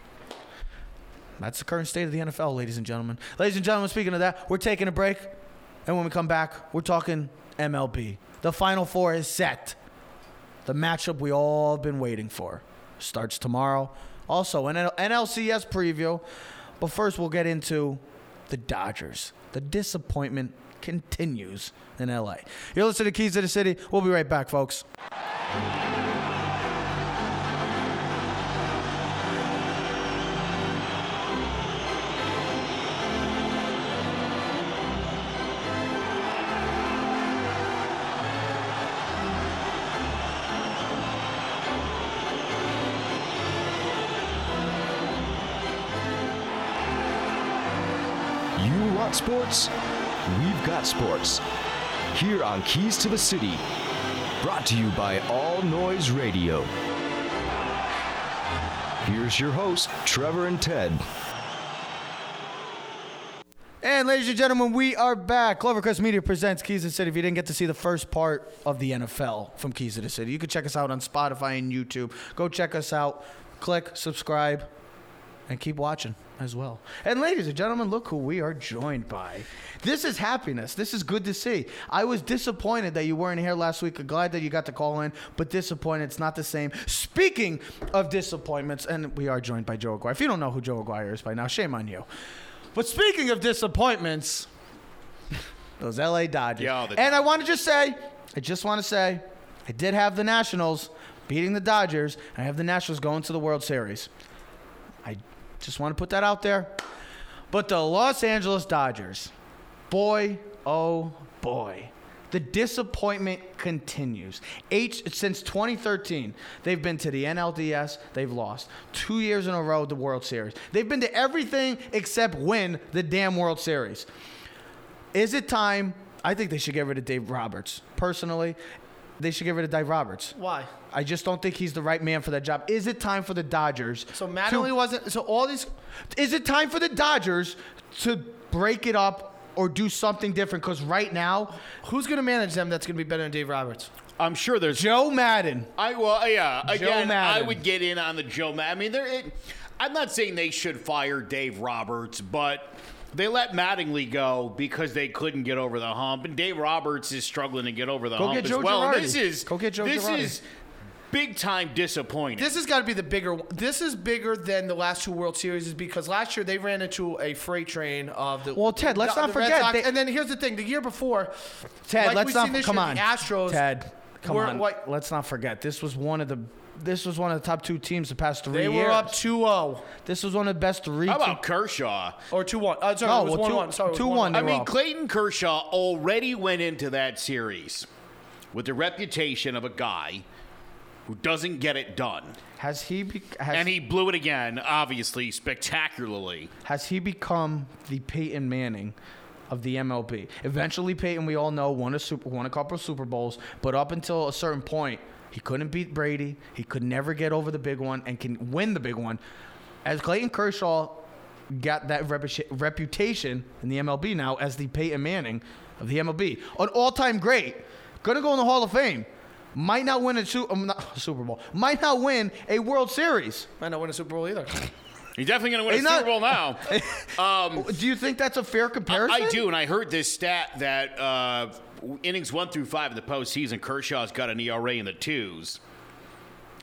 That's the current state of the NFL, ladies and gentlemen. Ladies and gentlemen, speaking of that, we're taking a break. And when we come back, we're talking MLB. The Final Four is set. The matchup we all have been waiting for starts tomorrow. Also, an NLCS preview. But first, we'll get into the Dodgers. The disappointment continues in LA. You're listening to Keys to the City. We'll be right back, folks. Sports? We've got sports. Here on Keys to the City. Brought to you by All Noise Radio. Here's your host, Trevor and Ted. And ladies and gentlemen, we are back. Clovercrest Media presents Keys to the City. If you didn't get to see the first part of the NFL from Keys to the City, you can check us out on Spotify and YouTube. Go check us out. Click, subscribe, and keep watching as well. And ladies and gentlemen, look who we are joined by. This is happiness. This is good to see. I was disappointed that you weren't here last week. Glad that you got to call in, but disappointed. It's not the same. Speaking of disappointments, and we are joined by Joe Aguirre. If you don't know who Joe Aguirre is by now, shame on you. But speaking of disappointments, those LA Dodgers. The and I want to just say, I just want to say, I did have the Nationals beating the Dodgers. I have the Nationals going to the World Series. I just want to put that out there. But the Los Angeles Dodgers, boy, oh boy. The disappointment continues. Eight, since 2013, they've been to the NLDS. They've lost two years in a row the World Series. They've been to everything except win the damn World Series. Is it time? I think they should get rid of Dave Roberts. Personally, they should get rid of Dave Roberts. Why? I just don't think he's the right man for that job. Is it time for the Dodgers? So to- Mattingly wasn't. So all these. is it time for the Dodgers to break it up or do something different? Because right now, Who's going to manage them? That's going to be better than Dave Roberts. I'm sure there's. Joe Maddon. I well, yeah. Again, I would get in on the Joe Maddon. I mean, there. It, I'm not saying they should fire Dave Roberts, but they let Mattingly go because they couldn't get over the hump, and Dave Roberts is struggling to get over the Go hump get as Joe well. Girardi. This is Go get Joe This Girardi. is big time disappointing. This has got to be the bigger. This is bigger than the last two World Series, is because last year they ran into a freight train of the. Well, Ted, let's the- not the forget Sox. they- and then here's the thing: the year before, Ted, like let's we've not seen this come year, on. The Astros. Ted, come were, on. Like, let's not forget. This was one of the. This was one of the top two teams the past three they years. were up 2-0 This was one of the best three. How about Kershaw? or 2-1. Uh, sorry, No, it was well, 1-1. two- Sorry, it was 2-1 1-1. they I were mean, up. Clayton Kershaw already went into that series with the reputation of a guy who doesn't get it done. has he be, has, And he blew it again, obviously, spectacularly. has he become the Peyton Manning of the MLB? Eventually, Peyton, we all know, won a super, won a couple of Super Bowls, but up until a certain point, he couldn't beat Brady. He could never get over the big one and can win the big one. As Clayton Kershaw got that repu- reputation in the MLB now as the Peyton Manning of the MLB, an all-time great, gonna go in the Hall of Fame. Might not win a Su- um, not Super Bowl. Might not win a World Series. Might not win a Super Bowl either. He's definitely going to win He's a not- Super Bowl now. Do you think that's a fair comparison? I do, and I heard this stat that uh, innings one through five of the postseason, Kershaw's got an ERA in the twos.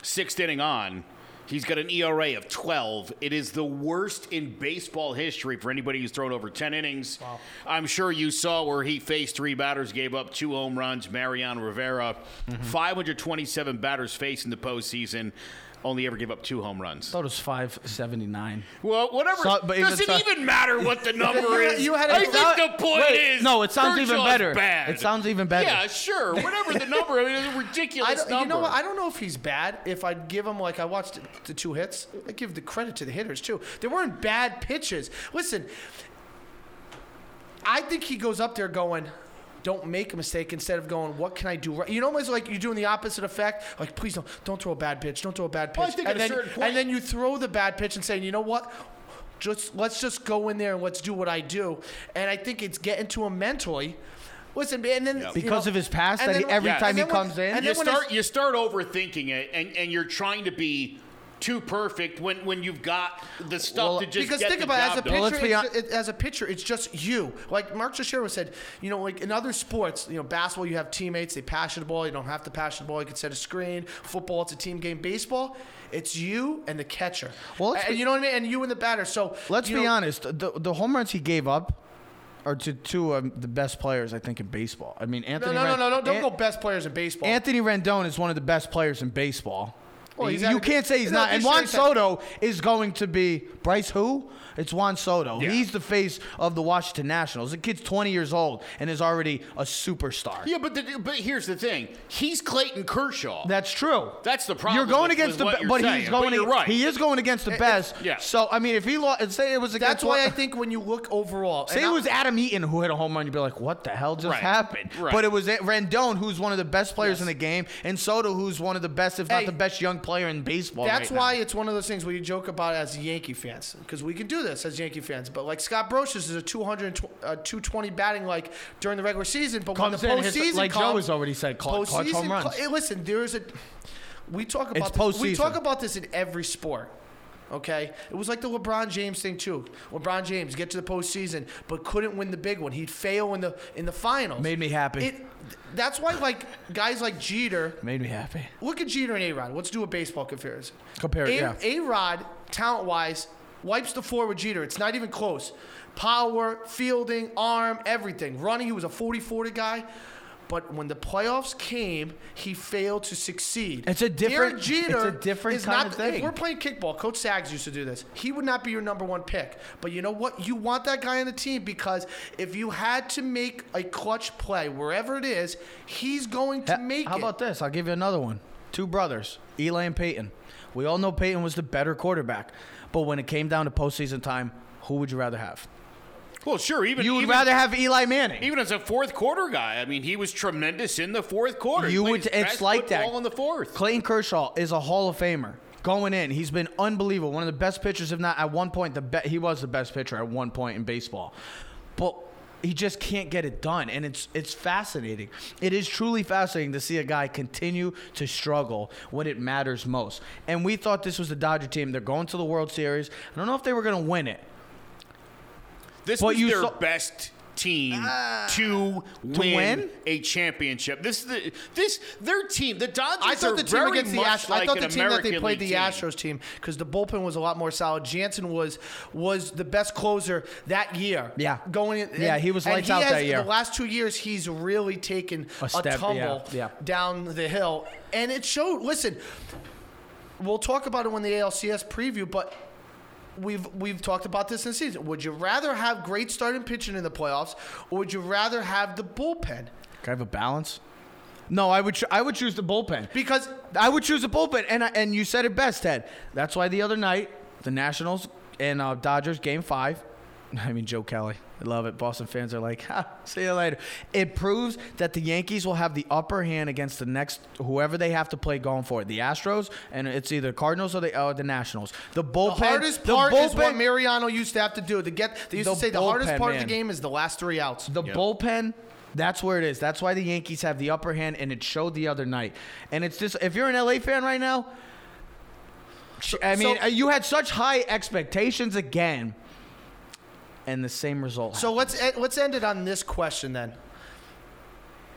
Sixth inning on, he's got an ERA of 12. It is the worst in baseball history for anybody who's thrown over 10 innings. I'm sure you saw where he faced three batters, gave up two home runs. Mariano Rivera, Mm-hmm. 527 batters faced in the postseason. Only ever gave up two home runs. thought it was 579. Well, whatever. So- but even Does it so- even matter what the number You- is? you had a- I think the point Wait, is. no, it sounds even Kershaw's better. Bad. It sounds even better. Yeah, sure. Whatever the number. I mean, it's a ridiculous I don't, number. you know what? I don't know if he's bad. If I'd give him like I watched the two hits, I give the credit to the hitters too. They weren't bad pitches. Listen, I think he goes up there going, "Don't make a mistake," instead of going, "What can I do?" right? You know, it's like you're doing the opposite effect. Like, please don't, don't throw a bad pitch. Don't throw a bad pitch. Well, I think and at a then, certain point- and then you throw the bad pitch and saying, "You know what?" Just let's just go in there and let's do what I do. And I think it's getting to him mentally. Listen, and then you Because know- of his past, and that he, then- every Yes. time and he when- comes in, and you start you start overthinking it, and, and you're trying to be too perfect when, when you've got the stuff Well, to just because get think the about it, as a done. pitcher, let's it, as a pitcher, it's just you. Like Mark Teixeira said, you know, like in other sports, you know, basketball, you have teammates, they pass you the ball, you don't have to pass you the ball, you can set a screen. Football, it's a team game. Baseball, it's you and the catcher. Well, let's and be- you know what I mean, and you and the batter. So let's be know, honest. The, the home runs he gave up are to two of the best players, I think, in baseball. I mean, Anthony. no, no, Ren- no, no, don't An- go best players in baseball. Anthony Rendon is one of the best players in baseball. Well, he's you can't say he's not. And Juan Soto is going to be Bryce. Who? It's Juan Soto. Yeah. He's the face of the Washington Nationals. The kid's 20 years old and is already a superstar. yeah, but the, but here's the thing: he's Clayton Kershaw. That's true. That's the problem You're going with- against with the, what be- you're but saying, he's but going. you're right. He is going against the best. yeah. So I mean, if he lost, say it was against. That's why I think when you look overall, Say it was Adam Eaton who hit a home run, you'd be like, "What the hell just Right. happened?" Right. But it was Rendon, who's one of the best players Yes. in the game, and Soto, who's one of the best, if not Hey. the best young player in baseball. That's right now. why it's one of those things where you joke about as Yankee fans because we can do this as Yankee fans. But like Scott Brosius is a 200, uh, 220 batting like during the regular season, but Comes when in, the hits- postseason like Joe has already said, cl- clutch postseason home runs. cl- hey, listen, there's a. We talk It's about this, we talk about this in every sport. Okay, it was like the LeBron James thing too. LeBron James get to the postseason, but couldn't win the big one. He'd fail in the in the finals. Made me happy. It, that's why like guys like Jeter Made me happy. Look at Jeter and A Rod. Let's do a baseball comparison. Compare it, yeah. A Rod, talent wise, wipes the floor with Jeter. It's not even close. Power, fielding, arm, everything. Running, he was a 40 40 guy. But when the playoffs came, he failed to succeed. It's a different- Derek Jeter it's a different is kind not, of thing. If we're playing kickball, Coach Sags used to do this. He would not be your number one pick. But you know what? You want that guy on the team because if you had to make a clutch play wherever it is, he's going to make How it. about this? I'll give you another one. Two brothers, Eli and Peyton. We all know Peyton was the better quarterback, but when it came down to postseason time, who would you rather have? Well, sure. Even You would even, rather have Eli Manning. even as a fourth quarter guy. I mean, he was tremendous in the fourth quarter. You would. It's like that. football in the fourth. Clayton Kershaw is a Hall of Famer. Going in, he's been unbelievable. One of the best pitchers, if not at one point, the be- he was the best pitcher at one point in baseball. But he just can't get it done, and it's it's fascinating. It is truly fascinating to see a guy continue to struggle when it matters most. And we thought this was the Dodger team. They're going to the World Series. I don't know if they were going to win it. This But was you their saw- best team ah. to, win win? a championship. This is the this their team. The Dodgers I thought are the team against the Astros. like I thought the team that they played League the team. Astros team because the bullpen was a lot more solid. Jansen was was the best closer that year. Yeah. going in. Yeah, he was and lights he out has- that year. The last two years, he's really taken A a, step, yeah, tumble yeah. down the hill, and it showed. Listen, we'll talk about it when the ALCS preview, but. We've we've talked about this in the season. Would you rather have great starting pitching in the playoffs, or would you rather have the bullpen? Can I have a balance? No, I would. I would choose the bullpen. Because I would choose the bullpen, and I, and you said it best, Ted. That's why the other night the Nationals and uh, Dodgers game five. I mean Joe Kelly, I love it. Boston fans are like, ha, see you later. It proves that the Yankees will have the upper hand against the next whoever they have to play going forward. The Astros, and it's either Cardinals or the uh, the Nationals. The bullpen. The hardest the part is what Mariano used to have to do to get. They used The to say the hardest bullpen, part of the game is the last three outs. The bullpen, that's where it is. That's why the Yankees have the upper hand, and it showed the other night. And it's just, if you're an LA fan right now, I mean, so- uh, you had such high expectations again, and the same result. So let's e- let's end it on this question then.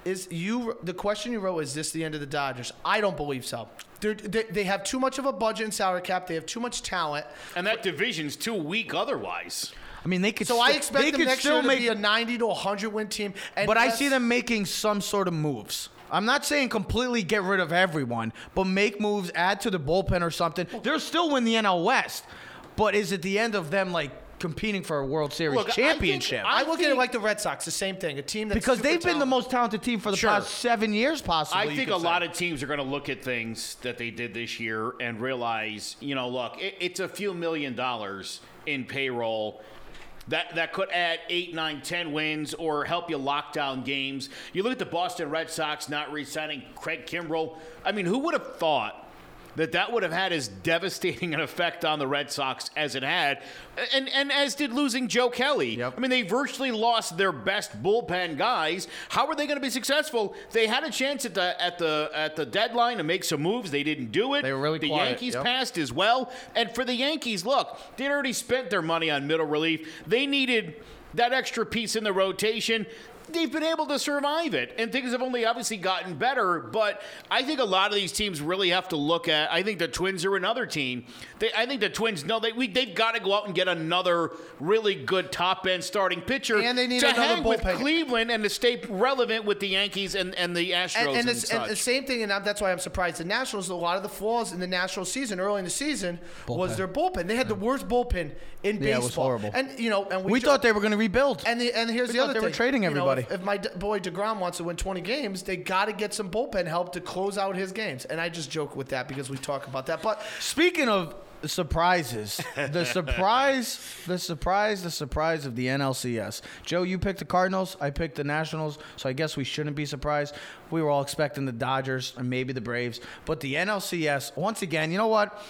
Is you the question you wrote? Is this the end of the Dodgers? I don't believe so. They're, they they have too much of a budget and salary cap. They have too much talent. And that division's too weak otherwise. I mean, they could. So still, I they expect them could next still year to make, be a 90 to 100 win team. And But I see them making some sort of moves. I'm not saying completely get rid of everyone, but make moves, add to the bullpen or something. They'll still win the NL West, but is it the end of them like competing for a World Series Look, I think- championship? I look at it think- like the Red Sox, the same thing. A team that's because super they've been the talented. most talented team for the Sure. past seven years, possibly. I you think could a say. lot of teams are going to look at things that they did this year and realize, you know, look, it, it's a few million dollars in payroll. That, that could add eight, nine, ten wins or help you lock down games. You look at the Boston Red Sox not re-signing Craig Kimbrel. I mean, who would have thought that that would have had as devastating an effect on the Red Sox as it had, and and as did losing Joe Kelly. Yep. I mean, they virtually lost their best bullpen guys. How are they going to be successful? They had a chance at the at the at the deadline to make some moves. They didn't do it. They were really the quiet, Yankees yep. passed as well. And for the Yankees, look, they'd already spent their money on middle relief. They needed that extra piece in the rotation. They've been able to survive it, and things have only obviously gotten better. But I think a lot of these teams really have to look at. I think the Twins are another team. They, I think the Twins know they we, they've got to go out and get another really good top end starting pitcher And they need to another hang with bullpen. Cleveland and to stay relevant with the Yankees and, and the Astros and, and, and, it's, and the same thing, and that's why I'm surprised. The Nationals, a lot of the flaws in the National season, early in the season, was their bullpen. They had the worst bullpen in baseball. Yeah, it was horrible. And you know, and we, We ju- thought they were going to rebuild. And the, and here's We the thought other they were thing. trading You know, if, if my d- boy Degrom wants to win 20 games, they got to get some bullpen help to close out his games. And I just joke with that because we talk about that. But Speaking of surprises. The surprise, the surprise, the surprise of the NLCS. Joe, you picked the Cardinals. I picked the Nationals. So I guess we shouldn't be surprised. We were all expecting the Dodgers and maybe the Braves. But the NLCS, once again, you know what?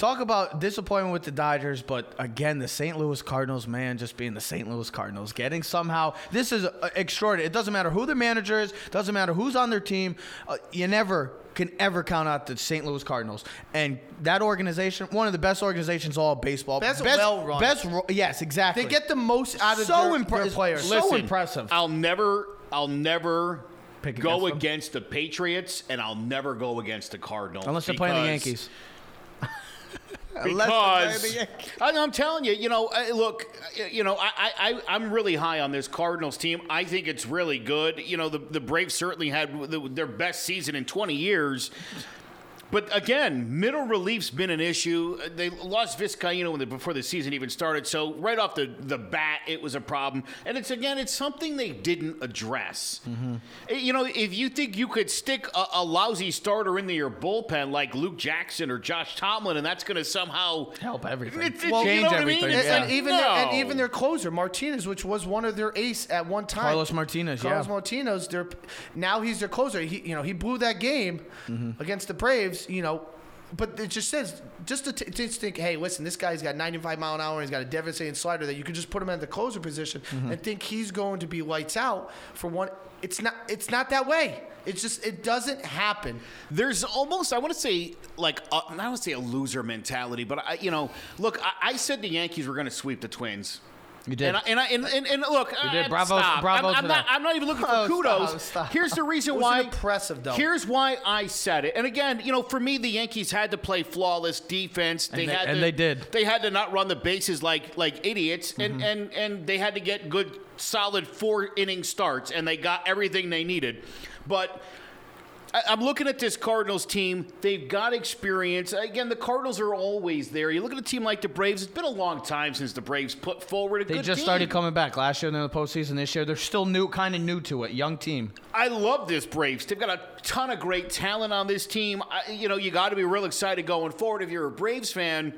Talk about disappointment with the Dodgers, but again, the St. Louis Cardinals, man, just being the St. Louis Cardinals, getting somehow this is uh, extraordinary. It doesn't matter who the manager is, doesn't matter who's on their team. Uh, you never can ever count out the St. Louis Cardinals, and that organization, one of the best organizations all of baseball, Best well-run. best, yes, exactly. They get the most out of So their, impre- their players. so impressive. I'll never, I'll never Pick go against them? against the Patriots, and I'll never go against the Cardinals unless they're playing the Yankees. Unless they're playing the Because I- I'm telling you, you know, uh, look, uh, you know, I, I, I- I'm really high on this Cardinals team. I think it's really good. You know, the the Braves certainly had the, their best season in 20 years. But again, middle relief's been an issue. Uh, They lost Vizcaíno when the, before the season even started, so right off the, the bat, it was a problem. And it's again, it's something they didn't address. Uh, You know, if you think you could stick a, a lousy starter into your bullpen like Luke Jackson or Josh Tomlin, and that's going to somehow Help everything. It's- it's- Well, you change know what I mean? everything, yeah. and, like, even their, and even their closer Martinez, which was one of their ace at one time. Carlos Martinez, Carlos yeah. Martinez. Their now he's their closer. He you know he blew that game Mm-hmm. against the Braves. You know. But it just says, just to t- just think, hey, listen, this guy's got 95 mile an hour and he's got a devastating slider that you could just put him in the closer position Mm-hmm. and think he's going to be lights out for one. It's not. It's not that way. It's just it doesn't happen. There's almost, I want to say, like, a, I don't want to say a loser mentality, but I, you know, look, I, I said the Yankees were going to sweep the Twins. You did. And I, and, I, and, and, and look, You did. uh, Bravo- stop. bravo I'm, I'm not. that. I'm not even looking for Oh, kudos. stop, stop. Here's the reason It why. wasn't impressive, though. Here's why I said it. And again, you know, for me, the Yankees had to play flawless defense. They they- had and to, they did. They had to not run the bases like like idiots, Mm-hmm. and and and they had to get good, solid four inning starts, and they got everything they needed. But I- I'm looking at this Cardinals team. They've got experience. Again, the Cardinals are always there. You look at a team like the Braves. It's been a long time since the Braves put forward a They good They just team. started coming back last year in the postseason. This year, they're still new, kind of new to it. Young team. I love this Braves. They've got a ton of great talent on this team. I, you know, you got to be real excited going forward if you're a Braves fan.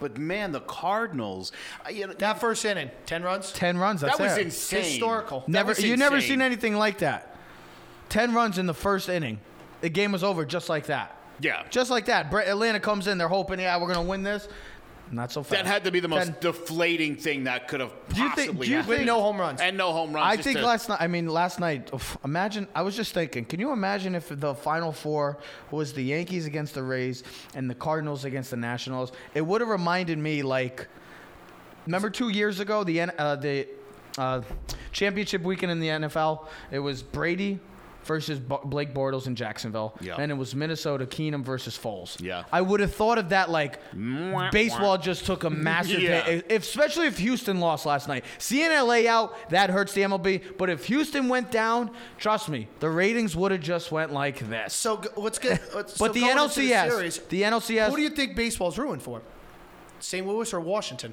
But man, the Cardinals. You know, That first inning, 10 runs. Ten runs. That's that was it. insane. Historical. That Never. was You never seen anything like that. Ten runs in the first inning. The game was over just like that. Yeah. Just like that. Bre- Atlanta comes in. They're hoping, yeah, we're gonna win this. Not so fast. That had to be the most Ten- deflating thing that could have Do you possibly think- do you happened. With think- no home runs. and no home runs. I just think to- last night. I mean, last night. oof, imagine. I was just thinking. Can you imagine if the final four was the Yankees against the Rays and the Cardinals against the Nationals? It would have reminded me like. Remember two years ago the N- uh, the uh, championship weekend in the NFL. It was Brady versus B- Blake Bortles in Jacksonville, Yeah. and it was Minnesota Keenum versus Foles. Yeah. I would have thought of that like Mwah, baseball just took a massive Yeah. hit, if, especially if Houston lost last night. Seeing LA out that hurts the MLB, but if Houston went down, trust me, the ratings would have just went like this. So let's get. Let's, so but the going into NLCS, series, the NLCS, Who do you think baseball's ruined for? St. Louis or Washington?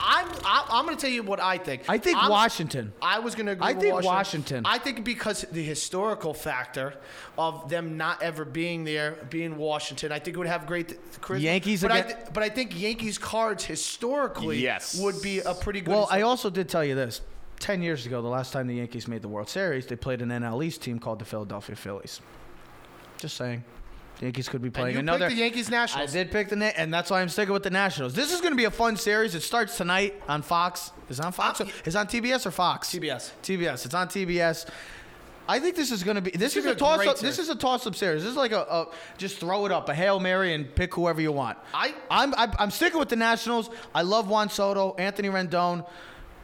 I'm I, I'm going to tell you what I think. I think I'm- Washington. I was going to agree I with think Washington. Washington. I think because the historical factor of them not ever being there, being Washington, I think it would have great charisma. Yankees but I, again- th- but I think Yankees cards historically Yes. would be a pretty good. Well, I also did tell you this. Ten years ago, the last time the Yankees made the World Series, they played an NL East team called the Philadelphia Phillies. Just saying. The Yankees could be and playing you another. picked the Yankees Nationals. I did pick the and that's why I'm sticking with the Nationals. This is going to be a fun series. It starts tonight on Fox. Is it on Fox? Uh, Is it on TBS or Fox? TBS. TBS. It's on TBS. I think this is going to be. This should is a a toss up. This is a toss up series. This is like a, a just throw it up, a hail mary, and pick whoever you want. I- I'm I'm, I'm sticking with the Nationals. I love Juan Soto, Anthony Rendon.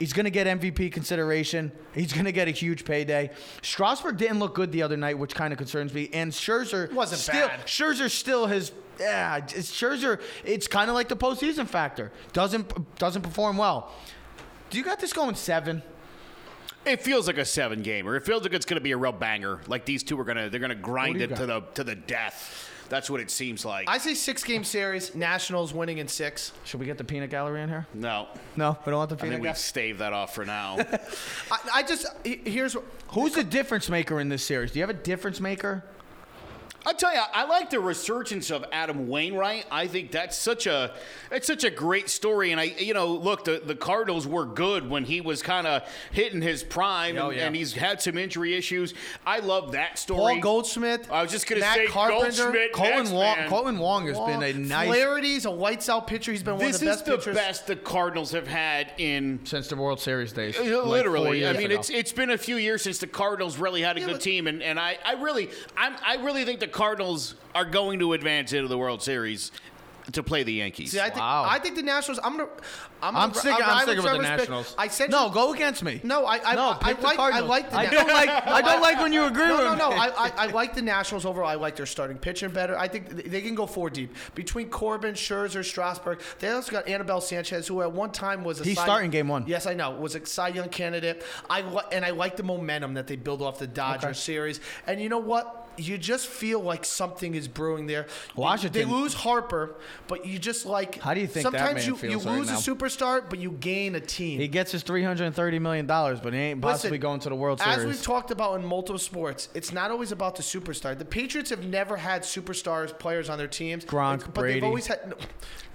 He's going to get MVP consideration. He's going to get a huge payday. Strasburg didn't look good the other night, which kind of concerns me. And Scherzer Wasn't still, bad. Scherzer still has. Yeah, it's Scherzer. It's kind of like the postseason factor. Doesn't doesn't perform well. Do you got this going seven? It feels like a seven gamer. It feels like it's going to be a real banger. Like these two are going to they're going to grind it to the to the death. That's what it seems like. I say six game series. Nationals winning in six. Should we get the peanut gallery in here? no, No, we don't want the I peanut think we gallery. stave that off for now. I, I just he- here's Who's the difference maker in this series? Do you have a difference maker? I'll tell you, I like the resurgence of Adam Wainwright. I think that's such a it's such a great story. And I, you know, look, the, the Cardinals were good when he was kind of hitting his prime, Oh, and, yeah. and he's had some injury issues. I love that story. Paul story. Goldschmidt. I was just gonna say Carpenter, Goldschmidt. Kolten Wong, man. Kolten Wong has been a nice Flaherty's a whites out pitcher. He's been one of the best. This is the pitchers. best the Cardinals have had in since the World Series days. Uh, like Literally, I mean, ago. it's it's been a few years since the Cardinals really had a Yeah, good but- team, and, and I, I really I'm, I really think the Cardinals are going to advance into the World Series to play the Yankees. See, I think Wow. I think the Nationals. I'm gonna. I'm, I'm gonna, sticking. I'm ride sticking with the Trevor's pick. Nationals. I said no. Go against me. No, I I, no. I, pick the like I Cardinals. like the I don't like. I don't like when you agree No, with no, me. no. I, I, I like the Nationals overall. I like their starting pitching better. I think th- they can go four deep between Corbin, Scherzer, Strasburg. They also got Anibal Sanchez, who at one time was a He's Cy- starting game one. Yes, I know. Was a Cy Young candidate. I li- and I like the momentum that they build off the Dodgers Okay. series. And you know what? You just feel like something is brewing there. Washington- They lose Harper, but you just like. How do you think that sometimes man you, feels you right lose now? a superstar, but you gain a team. He gets his three hundred and thirty million dollars, but he ain't possibly Listen, going to the World Series. As we've talked about in multiple sports, it's not always about the superstar. The Patriots have never had superstars players on their teams. Gronk, but Brady. they've always had. no,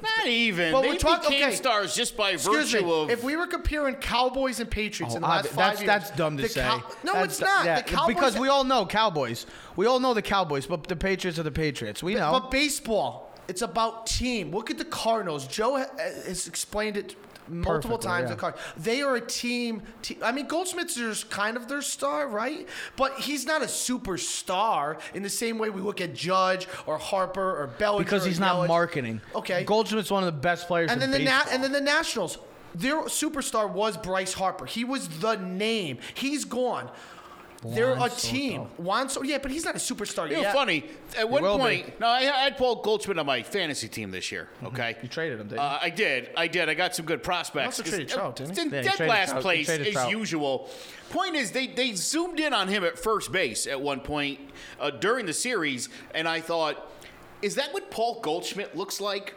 Not even. But they we're talk- became okay. stars just by Excuse virtue me. of. If we were comparing Cowboys and Patriots oh, in the Oh, last obvi- five that's, years, that's dumb to say. Cow- no, That's it's du- not. yeah, the Cowboys because we all know Cowboys. We all know the Cowboys, but the Patriots are the Patriots. We know. But baseball, it's about team. Look at the Cardinals. Joe has explained it multiple Perfectly, times. yeah. The Card- they are a team, te- I mean, Goldschmidt's just kind of their star, right? But he's not a superstar in the same way we look at Judge or Harper or Bellinger. because he's not Yelich. marketing. Okay. Goldschmidt's one of the best players And in then the na- and then the Nationals. Their superstar was Bryce Harper. He was the name. He's gone. They're Juan a team. Juan so yeah, but he's not a superstar you know, yet. funny. At one will be. point, no, I I had Paul Goldschmidt on my fantasy team this year. Okay, You traded him, didn't you? Uh, I did. I did. I got some good prospects. also traded Trout, didn't he? In Yeah, he dead traded last Trout. He place traded as Trout. usual. Point is, they they zoomed in on him at first base at one point uh, during the series, and I thought, is that what Paul Goldschmidt looks like?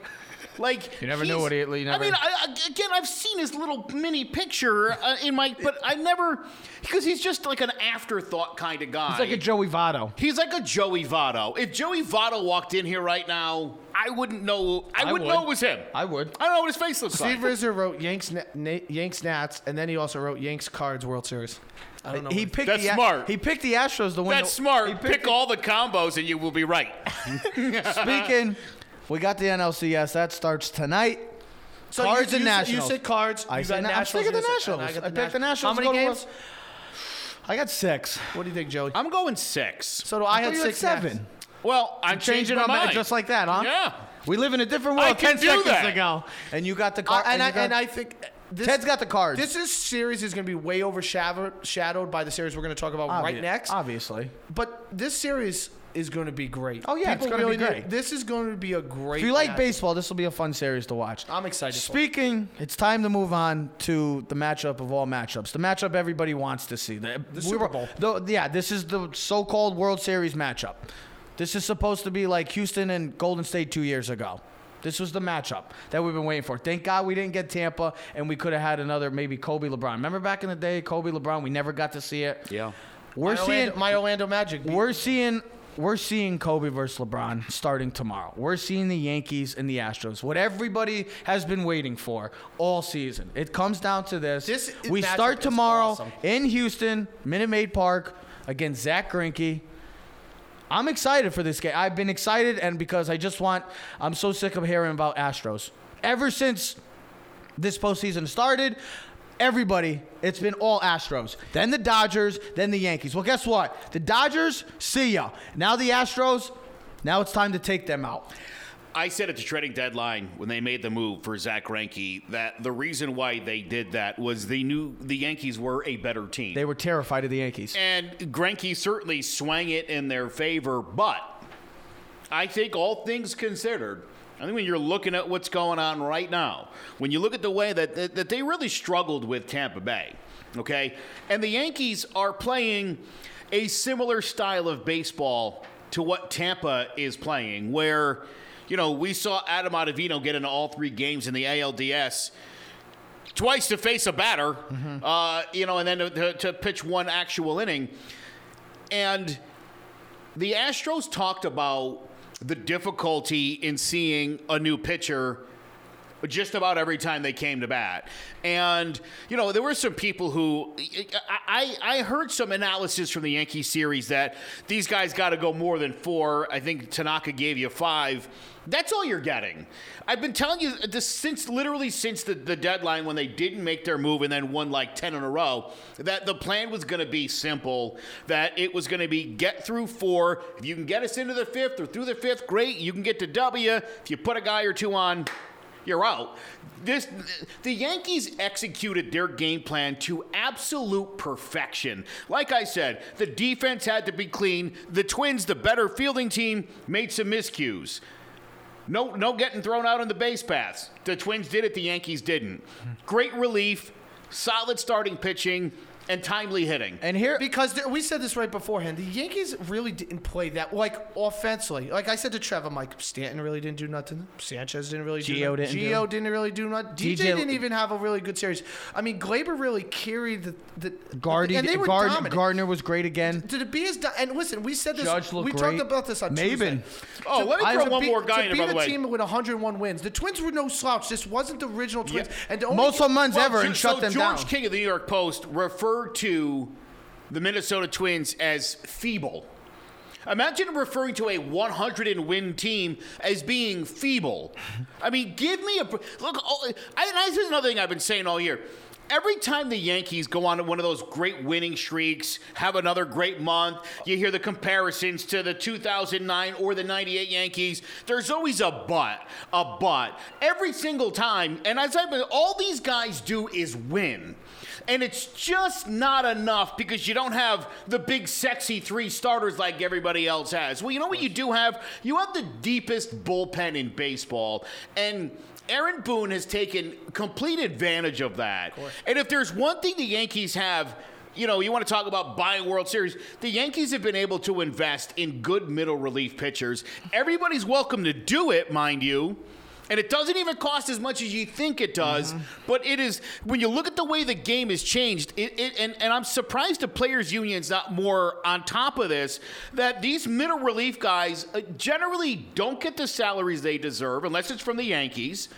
Like You never knew he's- what he- you I mean, I, I- again, I've seen his little mini picture uh, in my, but I never because he's just like an afterthought kind of guy. He's like a Joey Votto. He's like a Joey Votto. If Joey Votto walked in here right now, I wouldn't know. I, I wouldn't would. know it was him. I would. I don't know what his face looks Steve like. Steve Rizzo wrote Yanks, Na- Na- Yanks Nats, and then he also wrote Yanks Cards World Series. I don't know. He picked That's the, smart. He picked the Astros to win. That's the, smart. He Pick picked all the combos and you will be right. Speaking, we got the NLCS. That starts tonight. so Cards you, and you said- Nationals. You said cards. I you said got na- I'm Nationals. sticking the Nationals. I, got I picked the Nationals How many games? I got six. What do you think, Joey? I'm going six. So do I, I had thought you had six seven. Well, I'm Changing my mind. just like that, huh? Yeah. We live in a different I world. can Ten do seconds that. ago, and you got the Uh, card. and, I, and I think this, Ted's got the cards. This is series is going to be way overshadowed by the series we're going to talk about right next. Obviously. But this series is going to be great. Oh, yeah, it's People gonna be need- great. This is going to be a great. If you like baseball, this will be a fun series to watch. I'm excited. Speaking, it's time to move on to the matchup of all matchups. The matchup everybody wants to see. The, we Super Bowl. the- yeah, this is the so-called World Series matchup. This is supposed to be like Houston and Golden State two years ago. This was the matchup that we've been waiting for. Thank God we didn't get Tampa, and we could have had another maybe Kobe LeBron. Remember back in the day, Kobe LeBron? We never got to see it. Yeah. We're my seeing Orlando, my Orlando Magic. we're seeing we're seeing Kobe versus LeBron starting tomorrow. We're seeing the Yankees and the Astros. What everybody has been waiting for all season. It comes down to this. This we start tomorrow awesome. in Houston, Minute Maid Park, against Zack Greinke. I'm excited for this game. I've been excited, and because I just want, I'm so sick of hearing about Astros. Ever since this postseason started, everybody, it's been all Astros. Then the Dodgers, then the Yankees. Well, guess what? The Dodgers, see ya. Now the Astros, now it's time to take them out. I said at the trading deadline when they made the move for Zack Greinke that the reason why they did that was they knew the Yankees were a better team. They were terrified of the Yankees. And Greinke certainly swang it in their favor, but I think all things considered, I think when you're looking at what's going on right now, when you look at the way that, that, that they really struggled with Tampa Bay, okay, and the Yankees are playing a similar style of baseball to what Tampa is playing, where, you know, we saw Adam Ottavino get into all three games in the ALDS twice to face a batter, uh, you know, and then to, to, to pitch one actual inning. And the Astros talked about the difficulty in seeing a new pitcher just about every time they came to bat. And, you know, there were some people who I, I, heard some analysis from the Yankee series that these guys got to go more than four. I think Tanaka gave you five. That's all you're getting. I've been telling you this since literally since the, the deadline when they didn't make their move and then won like 10 in a row that the plan was going to be simple, that it was going to be get through four. If you can get us into the fifth or through the fifth, great. You can get to W. If you put a guy or two on, you're out. This the Yankees executed their game plan to absolute perfection. Like I said, the defense had to be clean. The Twins, the better fielding team, made some miscues. No, no getting thrown out on the base paths. The Twins did it. The Yankees didn't. Great relief, solid starting pitching, and timely hitting. And here, Because there, we said this right beforehand. The Yankees really didn't play that like offensively. Like I said to Trevor, I'm Stanton really didn't do nothing. Sanchez didn't really do Gio nothing. didn't Gio do- didn't really do nothing. DJ, DJ didn't even have a really good series. I mean, Gleyber really carried the the Gardy, and they were Gard- dominant. Gardner was great again. to, to be as do- and listen, we said this. Judge looked we great. talked about this on Maben. Tuesday. Oh, let me throw one be- more guy to in there, be by the the way. team with 101 wins. The Twins were no slouch. This wasn't the original Twins. Yeah. And the only Most home runs Well, ever so- and shut so them George down. King of the New York Post referred to the Minnesota Twins as feeble. Imagine referring to a 100 and win team as being feeble. I mean, give me a look. Oh, I, and this is another thing I've been saying all year. Every time the Yankees go on one of those great winning streaks, have another great month, you hear the comparisons to the 2009 or the 98 Yankees. There's always a but, a but. Every single time, and as I've been, all these guys do is win. And it's just not enough because you don't have the big, sexy three starters like everybody else has. Well, you know what you do have? You have the deepest bullpen in baseball. And Aaron Boone has taken complete advantage of that. and if there's one thing the Yankees have, you know, you want to talk about buying World Series, the Yankees have been able to invest in good middle relief pitchers. Everybody's welcome to do it, mind you. And it doesn't even cost as much as you think it does. But it is, when you look at the way the game has changed, it, it, and, and I'm surprised the Players Union's not more on top of this, that these middle relief guys uh, generally don't get the salaries they deserve unless it's from the Yankees.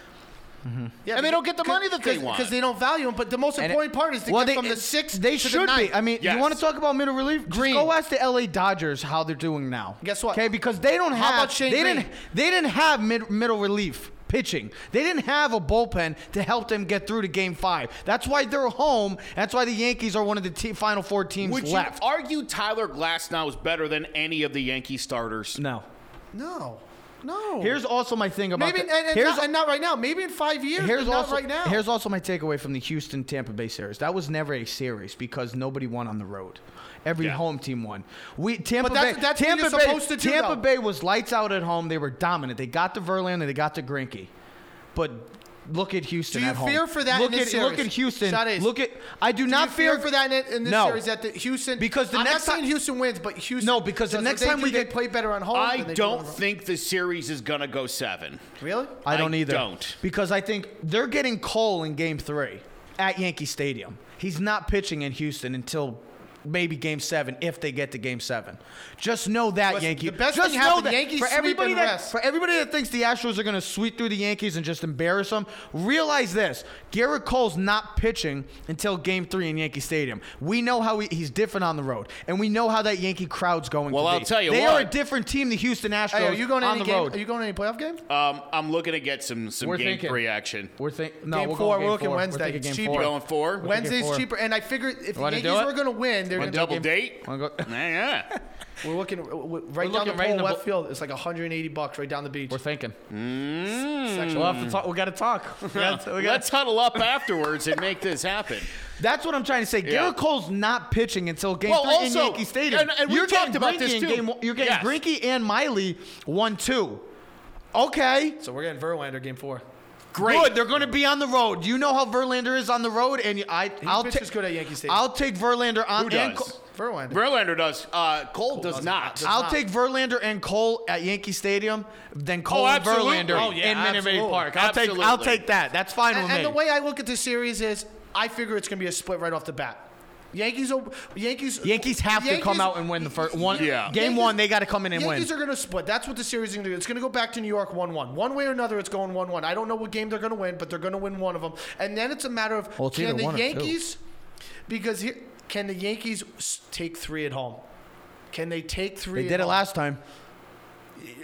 Yeah, And they don't get the money that they want. because they don't value them. But the most And it- important part is to well, get they, from the sixth. They to should the be. I mean, Yes. you want to talk about middle relief? Green. Just go ask the LA Dodgers how they're doing now. Guess what? Okay, because they don't How have. about Shane they Green? didn't. They didn't have mid, middle relief pitching. They didn't have a bullpen to help them get through to Game Five. That's why they're home. That's why the Yankees are one of the te- final four teams Would left. you argue Tyler Glasnow is better than any of the Yankee starters? no. no, no. Here's also my thing about. maybe the- and, and, here's not, and not right now. Maybe in five years. Here's but not also right now. here's also my takeaway from the Houston Tampa Bay series. That was never a series because nobody won on the road. Every Yeah. home team won. We Tampa But that's- Bay. that's Tampa Bay. supposed to do, Tampa though. Bay was lights out at home. They were dominant. They got to Verlander. They got to Greinke. But look at Houston Do you at home. fear for that Look in this at look at Houston. Sades, Look at. I do, Do not you fear for that in, in this No. series that the Houston Because the I'm next not time- Houston wins, but Houston No, because the next they time do, we get- play better on home. I than they do on don't think the series is going to go seven. really. I don't I either. don't. Because I think they're getting Cole in game three at Yankee Stadium. He's not pitching in Houston until maybe game seven, if they get to game seven. Just know that, Listen, Yankee. the best Just thing know happened, that. Yankees for everybody that rest. for everybody that thinks the Astros are going to sweep through the Yankees and just embarrass them, realize this: Gerrit Cole's not pitching until game three in Yankee Stadium. We know how he, he's different on the road, and we know how that Yankee crowd's going. Well, to I'll be. tell you they what. are a different team, the Houston Astros, Hey, are you going to on any the game? road. Are you going to any playoff game? Um, I'm looking to get some some We're game thinking. three action. We're thinking no, game we're four. Going We're looking four. Wednesday. We're thinking It's game cheaper. four. Going four? Wednesday's four. cheaper, and I figured if the Yankees were going to win, they're Wanna going to Double date? Go- yeah. We're looking uh, w- right We're down the looking right pole in the left field. It's like 180 bucks right down the beach. We're thinking. Mm. We'll have to talk. We got to talk. We gotta- we gotta- Let's huddle up afterwards and make this happen. That's what I'm trying to say. Gerrit Cole's not pitching until Game Well, Three also- in Yankee Stadium. and- and we you're talked getting about Greinke this in too. Game, you're getting Yes. Greinke and Miley one two. Okay. so we're getting Verlander game four. Great. Good. They're going to be on the road. You know how Verlander is on the road, and I, I'll pitches take. good at Yankee Stadium. I'll take Verlander on. Who does? Cole- Verlander. Verlander does. Uh, Cole, does doesn't. Does I'll not. take Verlander and Cole at Yankee Stadium, then Cole Oh, and absolutely. Verlander Oh, yeah, in Minute Maid absolutely. Park. I'll take. I'll take that. That's fine and, with and me. the way I look at this series is, I figure it's going to be a split right off the bat. Yankees. Yankees. Yankees have to come out and win the first one. Yeah. Game Yankees- one, they got to come in and win. Yankees are going to split. That's what the series is going to do. It's going to go back to New York 1 1. One way or another, it's going 1 1. I don't know what game they're going to win, but they're going to win one of them. And then it's a matter of Well, can the one or two. Yankees, because here, can the Yankees take three at home? Can they take three They did it last time.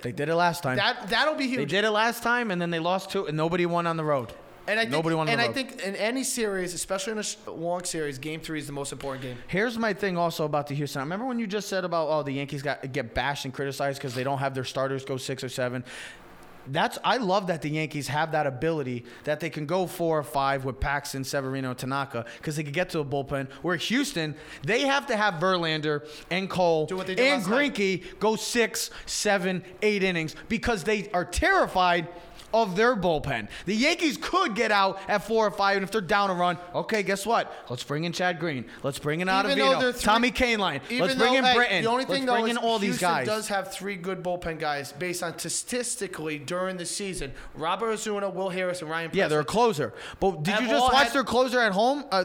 They did it last time. That, that'll be huge. they did it last time, and then they lost two, and nobody won on the road. And I think, Nobody on and I think in any series, especially in a long series, game three is the most important game. Here's my thing also about the Houston. I remember when you just said about oh the Yankees got get bashed and criticized because they don't have their starters go six or seven. That's I love that the Yankees have that ability that they can go four or five with Paxton, Severino, Tanaka because they can get to a bullpen. Where Houston, they have to have Verlander and Cole Do what they did and. Greinke go six, seven, eight innings because they are terrified of their bullpen. The Yankees could get out at four or five, and if they're down a run, okay, guess what? Let's bring in Chad Green. Let's bring in Even though they're Ottavino, three- Tommy Kahnle. Even Let's bring though, in Britton. The only thing Let's though bring is in all these Houston guys. does have three good bullpen guys based on statistically during the season. Roberto Osuna, Will Harris, and Ryan. yeah, they're a closer. But did you just watch had- their closer at home uh,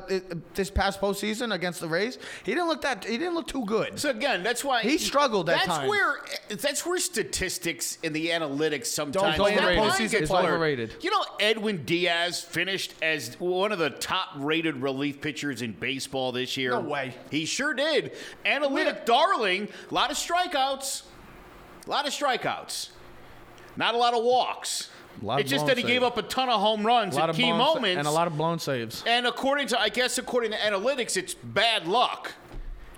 this past postseason against the Rays? He didn't look that. He didn't look too good. So again, that's why He struggled at That's times. where that's where statistics and the analytics sometimes blame their the mind postseason gets player. blurred. Overrated. You know, Edwin Diaz finished as one of the top-rated relief pitchers in baseball this year. No way. He sure did. Analytic darling. A lot of strikeouts. A lot of strikeouts. Not a lot of walks. Lot it's just that he saves. gave up a ton of home runs at key blown sa- moments. and a lot of blown saves. And according to, I guess, according to analytics, it's bad luck.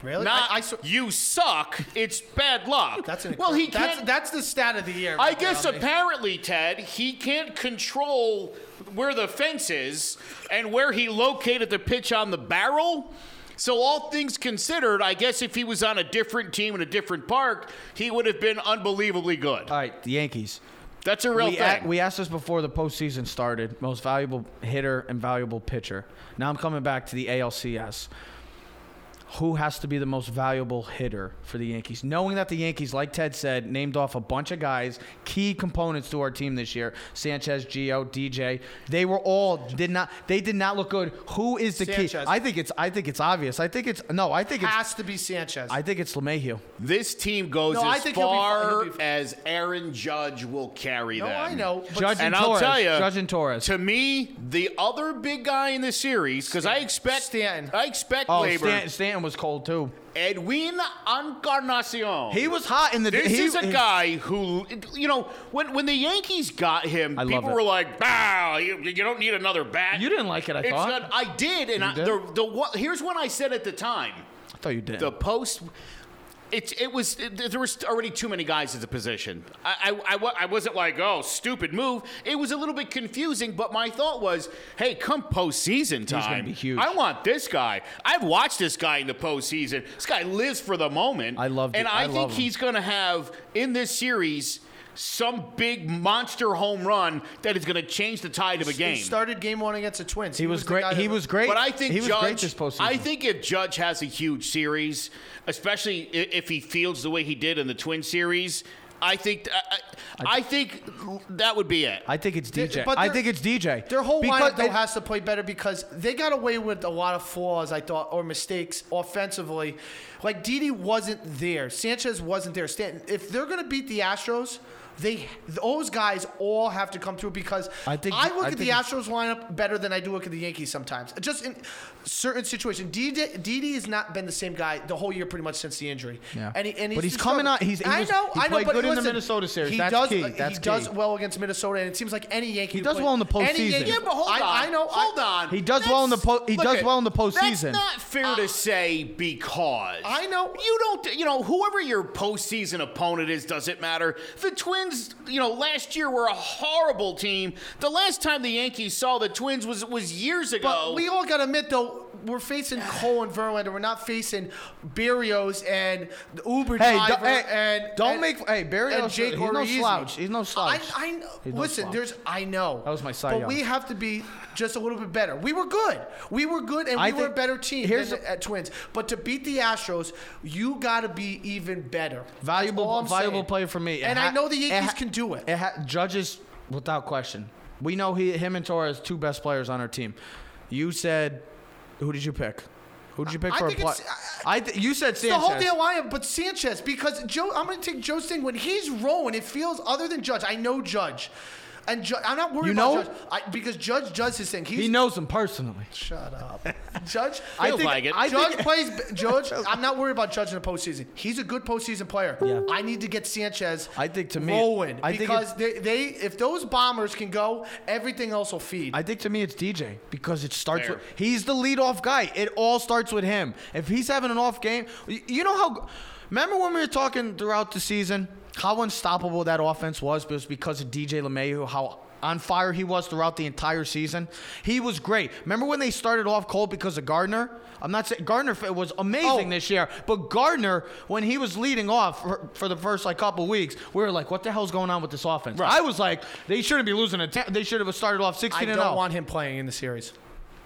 Really? Not I, I saw- you suck. It's bad luck. that's an well, he that's, can't. that's the stat of the year. I guess apparently, Ted, he can't control where the fence is and where he located the pitch on the barrel. So all things considered, I guess if he was on a different team in a different park, he would have been unbelievably good. All right, the Yankees. That's a real we, thing. a- we asked this before the postseason started. Most valuable hitter and valuable pitcher. Now I'm coming back to the ALCS. Who has to be the most valuable hitter for the Yankees? Knowing that the Yankees, like Ted said, named off a bunch of guys, key components to our team this year: Sanchez, Gio, DJ. They were all did not. They did not look good. Who is the key? I think it's. I think it's obvious. I think it's no. I think. It has to be Sanchez. I think it's LeMahieu. this team goes No, I as think he'll be. He'll far be as Aaron Judge will carry no, them. I know. Judge And and I'll Torres. tell you, Judge and Torres. To me, the other big guy in the series, because I expect Stanton. I expect Oh, labor. Stan, Stanton was cold too. Edwin Encarnacion. He was hot in the. This he, is a guy who, you know, when when the Yankees got him, I people were like, "Bow, you, you don't need another bat." You didn't like it, I It's thought. not- I did, and I, did? the the what, here's what I said at the time: I thought you did. the post. It, it was it, there was already too many guys at the position. I, I, I, I wasn't like oh stupid move. It was a little bit confusing, but my thought was, hey, come postseason time, gonna be huge. I want this guy. I've watched this guy in the postseason. This guy lives for the moment. I love and it. I, I think he's going to have in this series some big monster home run that is going to change the tide of a game. He started game one against the Twins. he was the great. He was great. But I think he was Judge. great this postseason. I think if Judge has a huge series, especially if he fields the way he did in the Twin series, I think I, I, I think that would be it. I think it's DJ. but I think it's DJ. Their whole Because lineup though has to play better because they got away with a lot of flaws, I thought, or mistakes offensively. Like Didi wasn't there, Sanchez wasn't there. Stanton. If they're gonna beat the Astros. They those guys all have to come through because I think- I look I at the Astros lineup better than I do look at the Yankees sometimes. Just in certain situation. Didi, Didi has not been the same guy the whole year pretty much since the injury. Yeah. and, he, and But he's he's coming out- he's- he I was- know, he I know, played but good in the Minnesota series. He That's does, key. he That's does well against Minnesota, and it seems like any Yankee. He does well in the postseason. Yankee- yeah, but hold I, on. I know. Hold I, on. He does well in the po- he Look does at- well in the postseason. That's not fair to uh, say because I know. you don't. You know, whoever your postseason opponent is doesn't matter. The Twins, you know, last year were a horrible team. The last time the Yankees saw the Twins was was years ago. But we all got to admit, though, we're facing Cole and Verlander. We're not facing Berrios and the Uber Hey, driver don't- hey, and don't and- make- hey, Berrios, and Jake he's no slouch. He's no slouch. I, I. He's no listen, slouch. there's I know. That was my Cy But Young. we have to be just a little bit better. We were good. We were good, and I we were a better team here's than a- at uh, Twins. But to beat the Astros, you got to be even better. Valuable valuable saying. player for me. It And ha- I know the Yankees ha- can do it. It ha- judges without question. We know he, him and Torres two best players on our team. You said, who did you pick? Who did you pick I for a think play? it's- uh, I th- you said Sanchez. The whole damn line, but Sanchez because Joe. I'm going to take Joe thing when he's rolling. It feels other than Judge. I know Judge, and Ju- I'm not worried You about know? Judge I, because Judge does his thing. He's, he knows him personally. Shut up, Judge. I think- like it. I Judge think- plays. Judge, I'm not worried about Judge in the postseason. He's a good postseason player. Yeah. I need to get Sanchez. I think to me- rolling I think because they, they if those bombers can go, everything else will feed. I think to me it's DJ because it starts Fair. with he's the leadoff guy. It all starts with him. If he's having an off game, you know how. Remember when we were talking throughout the season how unstoppable that offense was, was because of DJ LeMahieu, how on fire he was throughout the entire season. He was great. Remember when they started off cold because of Gardner? I'm not saying Gardner was amazing Oh. this year, but Gardner when he was leading off for, for the first like couple weeks, we were like, "What the hell's going on with this offense?" I was like, "They shouldn't be losing a. Ten- they should have started off 16 I and don't oh. want him playing in the series.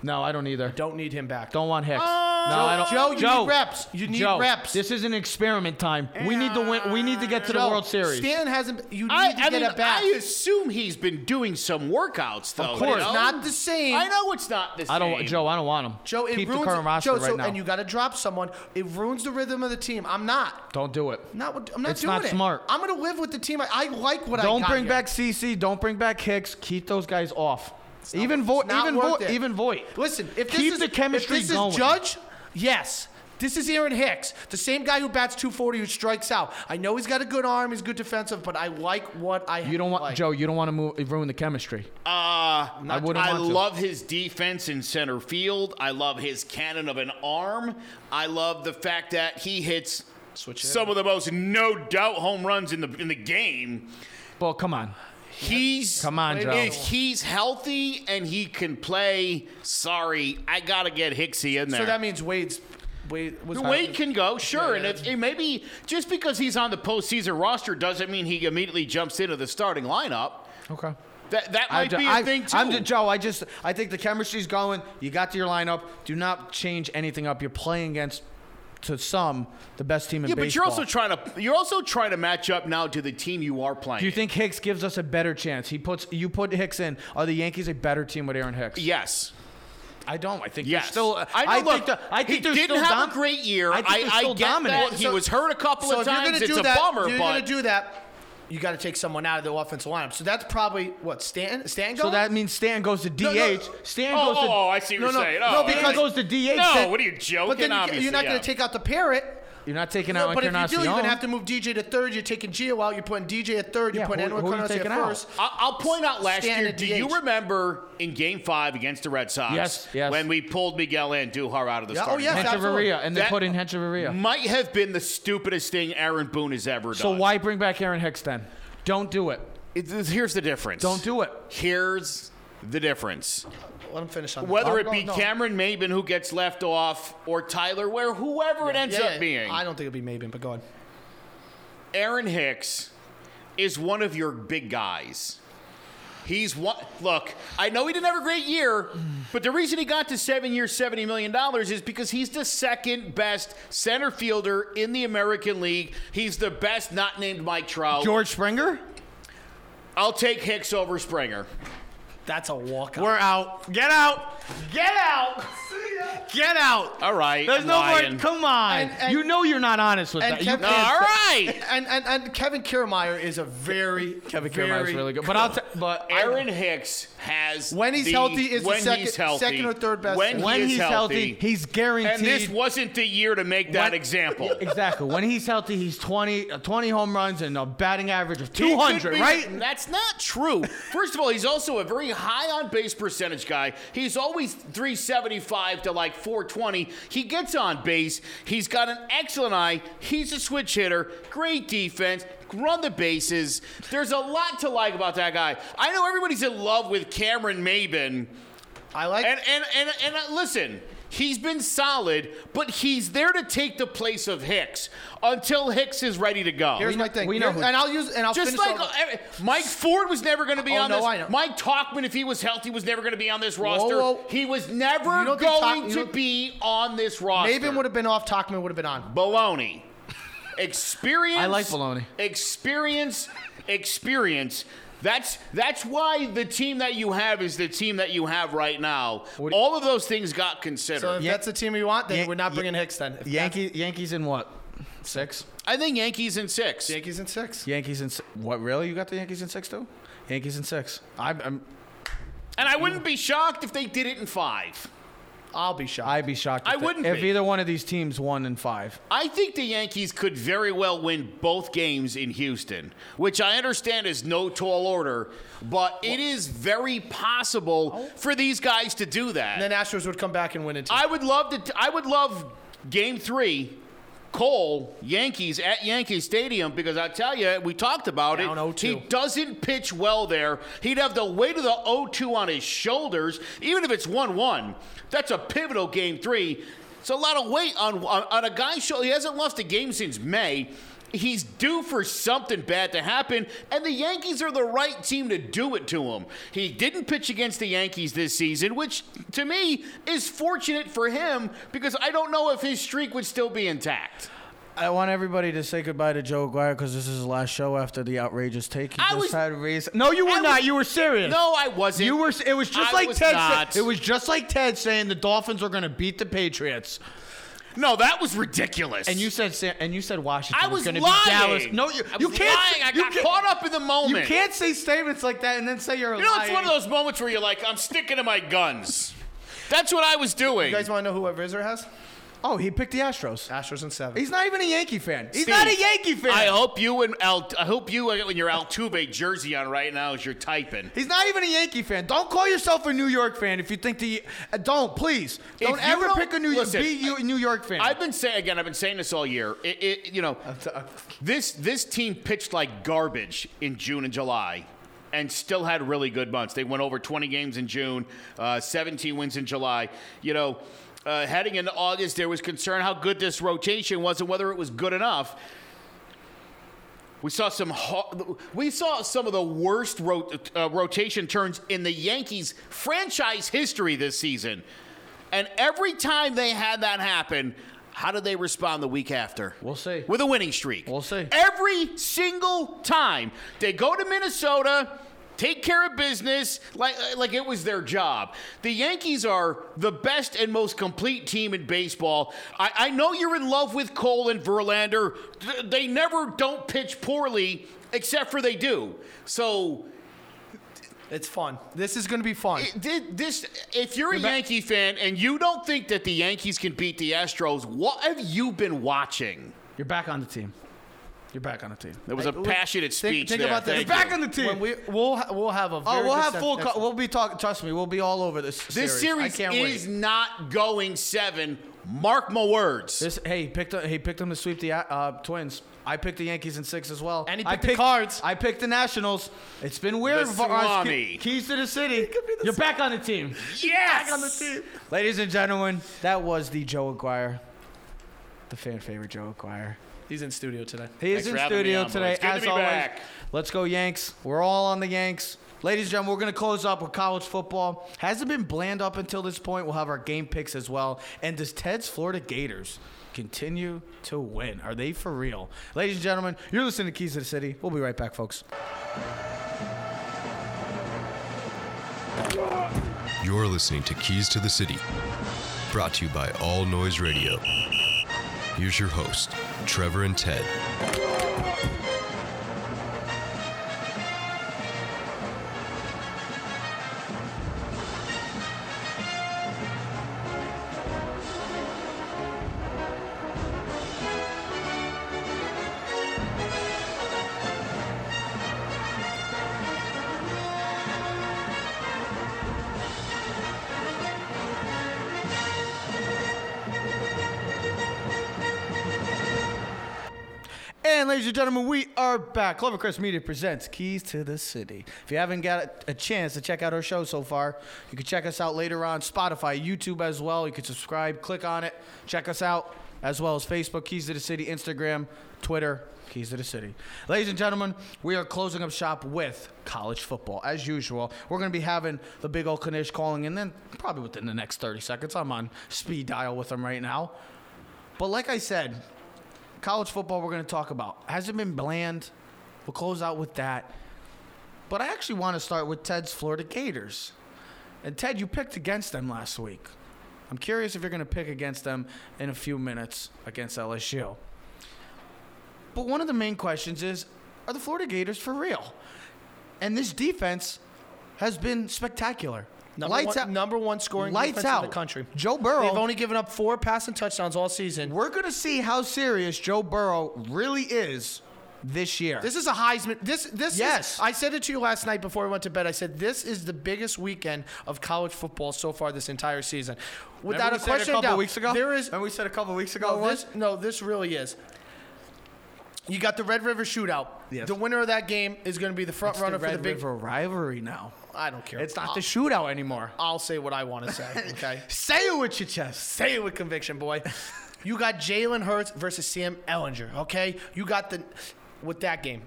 No, I don't either. Don't need him back. Don't want Hicks. Uh, no, Joe- I don't. Joe, you need reps. You need Joe, reps. This is an experiment time. We need to win. We need to get to the World Series. Stan hasn't. You need I, to I get mean, it back. I assume he's been doing some workouts, though. Of you course. know? It's not the same. I know it's not the same. I don't. Joe, I don't want him. Joe, it keep ruins the current roster Joe, right so, now. and you got to drop someone. It ruins the rhythm of the team. I'm not. don't do it. Not. I'm not It's doing not it. smart. I'm going to live with the team. I, I like what I Don't bring here. back CC. Don't bring back Hicks. Keep those guys off. Even Voit. It's not Even worth Voit. Even Voit. Listen, if this keep is the chemistry if this going. is Judge, yes. This is Aaron Hicks, the same guy who bats 240 who strikes out. I know he's got a good arm, he's good defensive, but I like what I You don't want like. Joe. You don't want to move, ruin the chemistry. Uh, I wouldn't I want to. love his defense in center field. I love his cannon of an arm. I love the fact that he hits Switch it some of the most no doubt home runs in the in the game. Well, come on. He's Come on, Joe. If he's healthy and he can play, sorry, I gotta get Hicksy in there. So that means Wade's Wade was Wade can go, sure, Yeah, and if, and maybe just because he's on the postseason roster doesn't mean he immediately jumps into the starting lineup. Okay. That that might be a I- thing too. I'm Joe, I just I think the chemistry's going. You got to your lineup. Do not change anything up. You're playing against, to some, the best team in yeah, but you're also trying to you're also trying to match up now to the team you are playing. Do you think Hicks gives us a better chance? He puts you put Hicks in. Are the Yankees a better team with Aaron Hicks? Yes. I don't. I think Yes. still. I know. think look, the- I think he didn't still have dom- a great year. I think they're still get dominant. that. He So- was hurt a couple So of if you're gonna It's do a that, bummer, you're but gonna do that. You got to take someone out of the offensive lineup. So that's probably what Stan. Stan goes. So that means Stan goes to DH. No, no. Stan oh, goes to. Oh, oh, I see what No, you're no, saying. no, Oh, because- Stan goes to DH. no, what are you joking? but then you, Obviously, you're not going to take out the parrot. You're not taking No, out but if you do, you're going to have to move DJ to third. You're taking Gio out. You're putting DJ at third. You're Yeah, putting who- Edwin who Encarnacion at out? first. I'll, I'll point out last Stan year. at Do you remember in Game Five against the Red Sox? Yes, yes. When we pulled Miguel Andujar out of the Yeah, oh, starting yes, lineup? absolutely. Hechavarria, and they That put in Hechavarria. Might have been the stupidest thing Aaron Boone has ever done. So why bring back Aaron Hicks then? Don't do it. It- here's the difference. Don't do it. Here's the difference. Let him finish on that. Whether it be oh, no. Cameron Maybin who gets left off or Tyler Wade, whoever it ends Yeah, up yeah, being, I don't think it'll be Maybin, but go ahead. Aaron Hicks is one of your big guys. He's one. Look, I know he didn't have a great year, but the reason he got to seven years, seventy million dollars is because he's the second best center fielder in the American League. He's the best, not named Mike Trout. George Springer? I'll take Hicks over Springer. That's a walkout. We're out. Get out. Get out. Get out. All right, There's I'm no more. Come on. And- and- you know you're not honest with and that. You Kevin- All can't say- And, and and Kevin Kiermaier is a very Kevin very Kiermaier's really good. But I'll t- but Aaron Hicks has When he's the- healthy is the second- healthy, second or third best When, center. when he he's healthy, he's guaranteed. and this wasn't the year to make that When- example. Exactly. When he's healthy, he's 20, uh, 20 home runs and a batting average of 200, be- right? That's not true. First of all, he's also a very high on base percentage guy. He's always 375 to like 420. He gets on base. He's got an excellent eye. He's a switch hitter. Great defense. Run the bases. There's a lot to like about that guy. I know everybody's in love with Cameron Maybin. I like And and and and uh, listen, he's been solid, but he's there to take the place of Hicks until Hicks is ready to go. Here's my thing. we know Here- and I'll use and I'll Just like off- uh, Mike Ford was never going to be Oh, on no, this. I know. Mike Tauchman, if he was healthy, was never going to be on this roster. whoa. whoa. He was never You Talk- going to be on this roster. Maybin would have been off. Tauchman would have been on. baloney. Experience. I like baloney. Experience. Experience That's that's why the team that you have is the team that you have right now. What All of those things got considered. So if Yeah. that's the team you want, then Yeah, we're not yeah. bringing Hicks then. If Yankee, Yankees in what? Six? I think Yankees in six. Yankees in six. Yankees in si- what? Really? You got the Yankees in six too? Yankees in six. I'm, I'm And I wouldn't be shocked if they did it in five. I'll be shocked. I'd be shocked. I if, wouldn't if be. either one of these teams won in five. I think the Yankees could very well win both games in Houston, which I understand is no tall order, but it is very possible oh. for these guys to do that. and then Astros would come back and win it. Too. I would love to. I would love Game Three, Cole Yankees at Yankee Stadium because I tell you, we talked about Down it. 0-2. He doesn't pitch well there. He'd have the weight of the 0-2 on his shoulders, even if it's 1-1. That's a pivotal Game Three. It's a lot of weight on on, on a guy's shoulder. He hasn't lost a game since May. He's due for something bad to happen, and the Yankees are the right team to do it to him. He didn't pitch against the Yankees this season, which to me is fortunate for him because I don't know if his streak would still be intact. I want everybody to say goodbye to Joe Aguirre because this is his last show after the outrageous take he I just was- had raised. No, you were I not. was- you were serious. No, I wasn't. You were. It was just I like was Ted. Said, it was just like Ted saying the Dolphins are going to beat the Patriots, No, that was ridiculous. and you said Sa- and you said Washington I was going to lying. beat Dallas. No, you, I you can't. lying. I you got can't- caught up in the moment. You can't say statements like that and then say you're You know, lying. it's one of those moments where you're like, I'm sticking to my guns. That's what I was doing. you guys want to know who Rizzer has? Oh, he picked the Astros. Astros in seven. He's not even a Yankee fan. He's Steve, not a Yankee fan. I hope you and Al, I hope you in your Altuve jersey on right now as you're typing. He's not even a Yankee fan. Don't call yourself a New York fan if you think the. Uh, don't please. Don't If ever don't- pick a New listen, be you a New York fan. I've been saying again. I've been saying this all year. It, it, you know, this this team pitched like garbage in June and July, and still had really good months. They went over 20 games in June, uh, 17 wins in July. You know, uh, heading into August, there was concern how good this rotation was and whether it was good enough. We saw some. We saw some of the worst rot, uh, rotation turns in the Yankees franchise history this season, and every time they had that happen, how did they respond the week after? We'll see. With a winning streak. We'll see. Every single time they go to Minnesota. Take care of business like like it was their job. The Yankees are the best and most complete team in baseball. I, I know you're in love with Cole and Verlander. They never don't pitch poorly, except for they do. So It's fun. This is going to be fun. it- this, if you're a Yankee fan and you don't think that the Yankees can beat the Astros, what have you been watching? You're back on the team. You're back on the team. There was a passionate Think, speech think there. about this. Thank You're back on the team. When we we'll ha- we'll have a. Oh, very we'll good have full. Co- we'll be talking. Trust me, we'll be all over this. This series I can't is wait. not going seven. Mark my words. This hey he picked he picked them to sweep the uh, Twins. I picked the Yankees in six as well. And he I picked the Cards. I picked the Nationals. It's been weird. The for us. Keys to the city. You're back on the team. yes. Back on the team. Ladies and gentlemen, that was the Joe Aguirre, the fan favorite Joe Aguirre. He's in studio today. He Thanks is in for having me studio on, boys. today. Good to As be always, back. let's go Yanks. We're all on the Yanks. Ladies and gentlemen, we're going to close up with college football. Hasn't been bland up until this point. We'll have our game picks as well. And does Ted's Florida Gators continue to win? Are they for real? Ladies and gentlemen, you're listening to Keys to the City. We'll be right back, folks. You're listening to Keys to the City, brought to you by All Noise Radio. Here's your host, Trevor and Ted. And ladies and gentlemen, we are back. Clovercrest Media presents Keys to the City. If you haven't got a chance to check out our show so far, you can check us out later on Spotify, YouTube as well. You can subscribe, click on it, check us out, as well as Facebook, Keys to the City, Instagram, Twitter, Keys to the City. Ladies and gentlemen, we are closing up shop with college football. As usual, we're going to be having the big old Kanish calling in, then probably within the next 30 seconds. I'm on speed dial with him right now. But like I said, college football we're going to talk about hasn't been bland. We'll close out with that. But I actually want to start with Ted's Florida Gators. And Ted, you picked against them last week. I'm curious if you're going to pick against them in a few minutes against LSU. But one of the main questions is are the Florida Gators for real? And this defense has been spectacular. Number lights one, out. number one scoring Lights defense out. in the country. Joe Burrow. They've only given up four passing touchdowns all season. We're going to see how serious Joe Burrow really is this year. This is a Heisman. This this Yes. Is, I said it to you last night before we went to bed. I said this is the biggest weekend of college football so far this entire season. Without a question a couple doubt, weeks ago. there is Remember we said a couple weeks ago. no this no this really is. You got the Red River Shootout. Yes. The winner of that game is going to be the front It's runner the for the big. Red River rivalry now. I don't care. It's not I'll, the shootout anymore. I'll say what I want to say. Okay. Say it with your chest. Say it with conviction, boy. You got Jalen Hurts versus Sam Ehlinger. Okay. You got the with that game.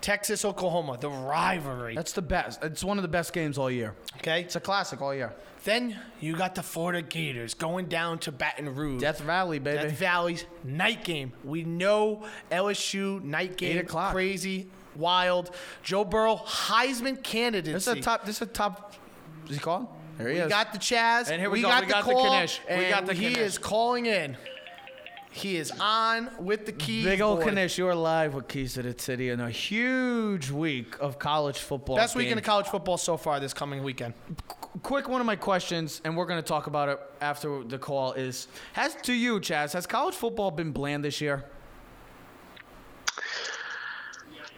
Texas, Oklahoma, the rivalry. That's the best. It's one of the best games all year. Okay. It's a classic all year. Then you got the Florida Gators going down to Baton Rouge. Death Valley, baby. Death Valley's night game. We know LSU night game. Eight o'clock. Crazy, wild. Joe Burrow, Heisman candidacy. This is a top. This is a top. Is he called? There he is We is. got the Chaz. And here we we go. got We the got the call, Kanish. We got the he is calling in. He is on with the keys. Big old boy. Kanish, you are live with Keys to the City in a huge week of college football. Best weekend of college football so far this coming weekend. quick one of my questions, and we're going to talk about it after the call. Is has to you, Chaz? Has college football been bland this year?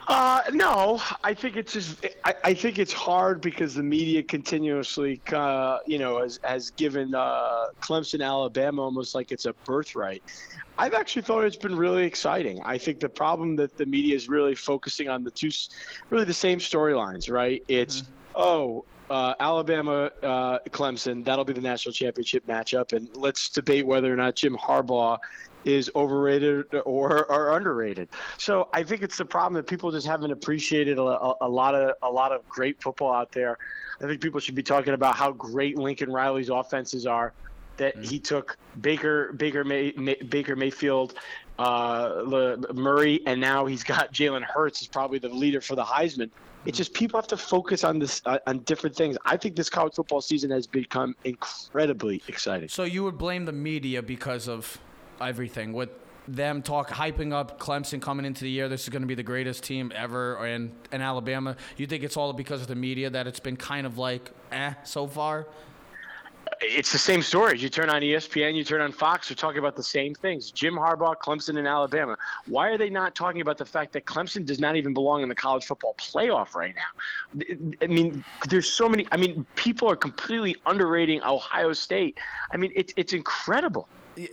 Uh, no, I think it's just. I, I think it's hard because the media continuously, uh, you know, has has given uh, Clemson, Alabama, almost like it's a birthright. I've actually thought it's been really exciting. I think the problem that the media is really focusing on the two, really the same storylines, right? It's oh. Uh, Alabama, uh, Clemson. That'll be the national championship matchup, and let's debate whether or not Jim Harbaugh is overrated or, or underrated. So I think it's the problem that people just haven't appreciated a, a, a lot of a lot of great football out there. I think people should be talking about how great Lincoln Riley's offenses are. That he took Baker Baker May, May, Baker Mayfield, uh, Le, Murray, and now he's got Jalen Hurts is probably the leader for the Heisman. It's just people have to focus on this uh, on different things. I think this college football season has become incredibly exciting. So you would blame the media because of everything with them talk hyping up Clemson coming into the year. This is going to be the greatest team ever, and and Alabama. You think it's all because of the media that it's been kind of like eh so far? it's the same stories. You turn on ESPN, you turn on Fox, they're talking about the same things. Jim Harbaugh, Clemson, and Alabama. Why are they not talking about the fact that Clemson does not even belong in the college football playoff right now? I mean, there's so many. I mean, people are completely underrating Ohio State. I mean, it's it's incredible.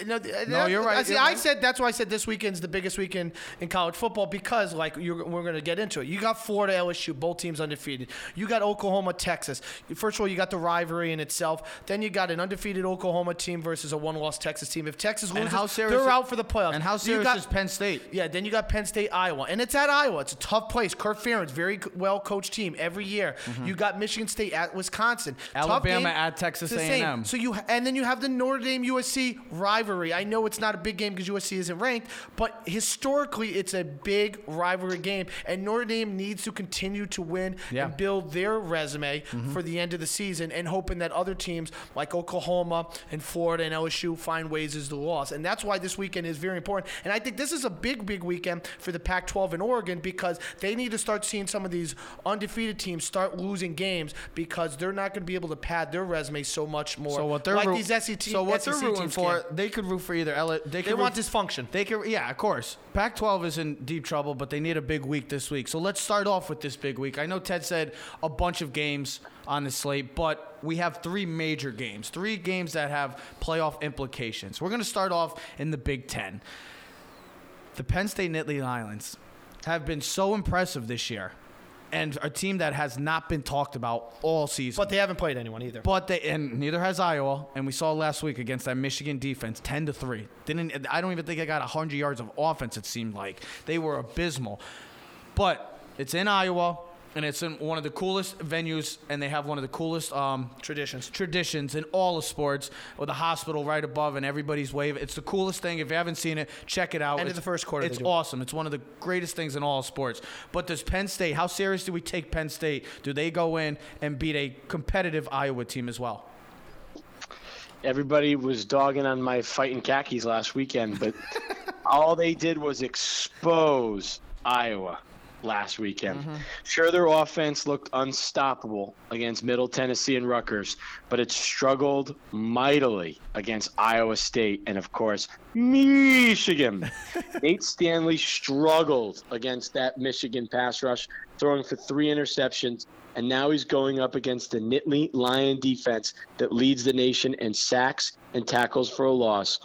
No, No, you're right, I, see, you're I right. said that's why I said this weekend's the biggest weekend in college football because, like, you're, we're going to get into it. You got Florida, LSU, both teams undefeated. You got Oklahoma, Texas. First of all, you got the rivalry in itself. Then you got an undefeated Oklahoma team versus a one-loss Texas team. If Texas loses, how serious? they're out for the playoffs. And how serious got- is Penn State? Yeah, then you got Penn State, Iowa, and it's at Iowa. It's a tough place. Kirk Ferentz, very well coached team every year. You got Michigan State at Wisconsin, Mm-hmm. Alabama at Texas It's the same. A&M. So you and then you have the Notre Dame USC rivalry. I know it's not a big game because USC isn't ranked, but historically it's a big rivalry game, and Notre Dame needs to continue to win Yeah. and build their resume mm-hmm. for the end of the season, and hoping that other teams like Oklahoma and Florida and LSU find ways as the loss, and that's why this weekend is very important. And I think this is a big, big weekend for the Pac-12 in Oregon because they need to start seeing some of these undefeated teams start losing games because they're not going to be able to pad their resume so much more. So what they're like root- these SEC, so what SEC they're rooting for, can. they could root for either L. They, could They want dysfunction. They could, yeah, of course. Pac-12 is in deep trouble, but they need a big week this week. So let's start off with this big week. I know Ted said a bunch of games on the slate, but we have three major games, three games that have playoff implications. We're going to start off in the Big Ten. The Penn State Nittany Lions have been so impressive this year, and a team that has not been talked about all season. But they haven't played anyone either. But they and neither has Iowa, and we saw last week against that Michigan defense, ten to three. Didn't I don't even think they got hundred yards of offense. It seemed like they were abysmal. But it's in Iowa. And it's in one of the coolest venues, and they have one of the coolest um, Traditions. traditions in all of sports with a hospital right above and everybody's wave. It's the coolest thing. If you haven't seen it, check it out. End of It's- the first quarter, It's they do it. awesome. It's one of the greatest things in all of sports. But does Penn State, how serious do we take Penn State? Do they go in and beat a competitive Iowa team as well? everybody was dogging on my fighting khakis last weekend, but all they did was expose Iowa last weekend. Mm-hmm. Sure, their offense looked unstoppable against Middle Tennessee and Rutgers, but it struggled mightily against Iowa State and, of course, Michigan. Nate Stanley struggled against that Michigan pass rush, throwing for three interceptions, and now he's going up against the Nittany Lion defense that leads the nation in sacks and tackles for a loss.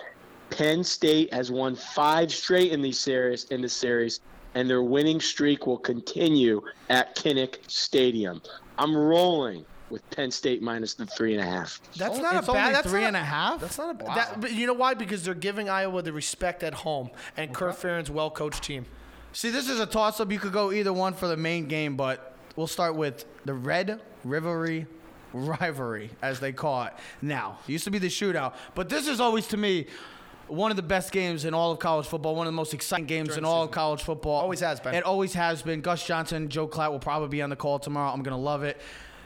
Penn State has won five straight in these series in the series, and their winning streak will continue at Kinnick Stadium. I'm rolling with Penn State minus the three and a half. That's It's not only a bad. That's three not and a half? That's not a Wow. bad. But you know why? Because they're giving Iowa the respect at home, and Kurt Ferentz well coached team. See, this is a toss up. You could go either one for the main game, but we'll start with the Red Rivalry rivalry, as they call it. Now, it used to be the shootout, but this is always to me one of the best games in all of college football, one of the most exciting games in all of college football. Always has been. It always has been. Gus Johnson, Joe Klatt will probably be on the call tomorrow. I'm gonna love it.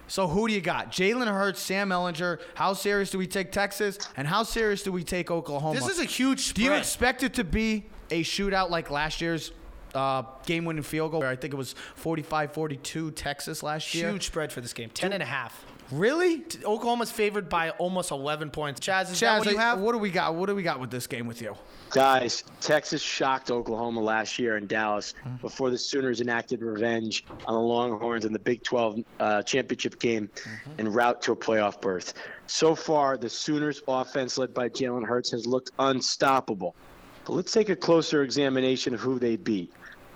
So who do you got? Jalen Hurts, Sam Ehlinger. How serious do we take Texas? And how serious do we take Oklahoma? This is a huge Do you expect it to be a shootout like last year's uh, game-winning field goal? Where I think it was 45-42 Texas last year. Huge spread for this game. Ten and a half. Really? Oklahoma's favored by almost 11 points. Chaz, is that Chaz, what you have? what do we got? What do we got with this game with you? Guys, Texas shocked Oklahoma last year in Dallas before the Sooners enacted revenge on the Longhorns in the Big 12 uh, championship game en route to a playoff berth. So far, the Sooners' offense, led by Jalen Hurts, has looked unstoppable. But let's take a closer examination of who they beat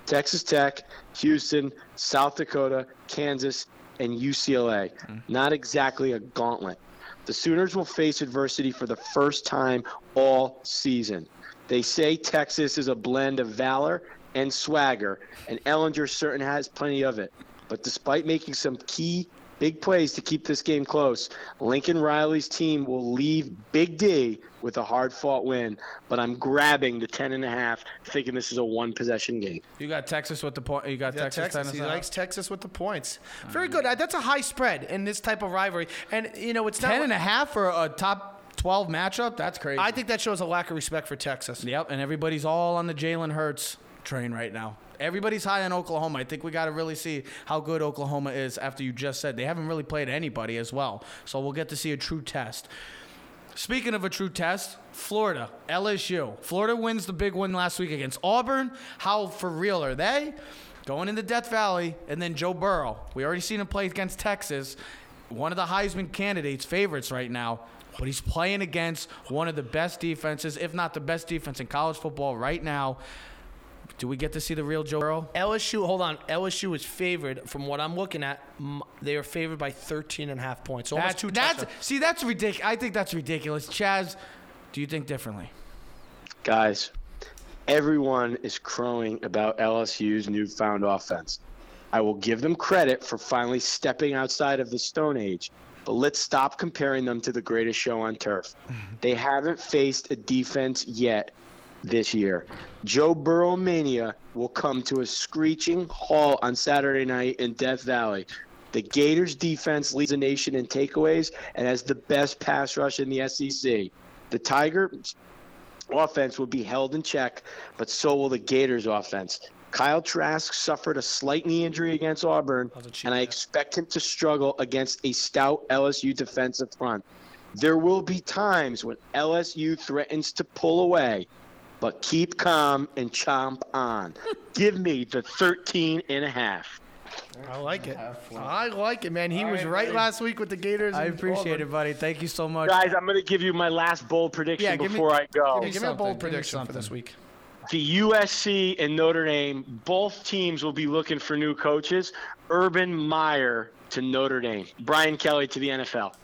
Texas Tech, Houston, South Dakota, Kansas, and UCLA. Mm-hmm. Not exactly a gauntlet. The Sooners will face adversity for the first time all season. They say Texas is a blend of valor and swagger, and Ehlinger certain has plenty of it. But despite making some key big plays to keep this game close, Lincoln Riley's team will leave Big D with a hard-fought win. But I'm grabbing the ten and a half, thinking this is a one-possession game. You got Texas with the point. You got Yeah, Texas. Texas. 10 He and likes Texas with the points. Very good. Uh, That's a high spread in this type of rivalry. And, you know, it's not. 10 and a half for a top 12 matchup. That's crazy. I think that shows a lack of respect for Texas. Yep, and everybody's all on the Jalen Hurts train right now. Everybody's high on Oklahoma. I think we got to really see how good Oklahoma is after you just said they haven't really played anybody as well. So we'll get to see a true test. Speaking of a true test, Florida, LSU. Florida wins the big win last week against Auburn. How for real are they? Going into Death Valley, and then Joe Burrow. We already seen him play against Texas, one of the Heisman candidates, favorites right now. But he's playing against one of the best defenses, if not the best defense in college football right now. Do we get to see the real Joe Burrow? LSU, hold on. LSU is favored, from what I'm looking at, they are favored by 13 and a half points. Almost That's, two that's touchdowns. see, that's ridiculous. I think that's ridiculous. Chaz, do you think differently? Guys, everyone is crowing about LSU's newfound offense. I will give them credit for finally stepping outside of the Stone Age, but let's stop comparing them to the greatest show on turf. They haven't faced a defense yet this year. Joe Burrow mania will come to a screeching halt on Saturday night in Death Valley. The Gators defense leads the nation in takeaways and has the best pass rush in the SEC. The Tigers offense will be held in check, but so will the Gators offense. Kyle Trask suffered a slight knee injury against Auburn, and I expect him to struggle against a stout LSU defensive front. There will be times when LSU threatens to pull away, but keep calm and chomp on. Give me the 13 and a half. I like it. I like it, man. He was right last week with the Gators. I appreciate it, buddy. Thank you so much. Guys, I'm going to give you my last bold prediction Yeah, give me- before I go. Hey, give me a bold prediction for this week. the USC and Notre Dame, both teams will be looking for new coaches. Urban Meyer to Notre Dame, Brian Kelly to the NFL.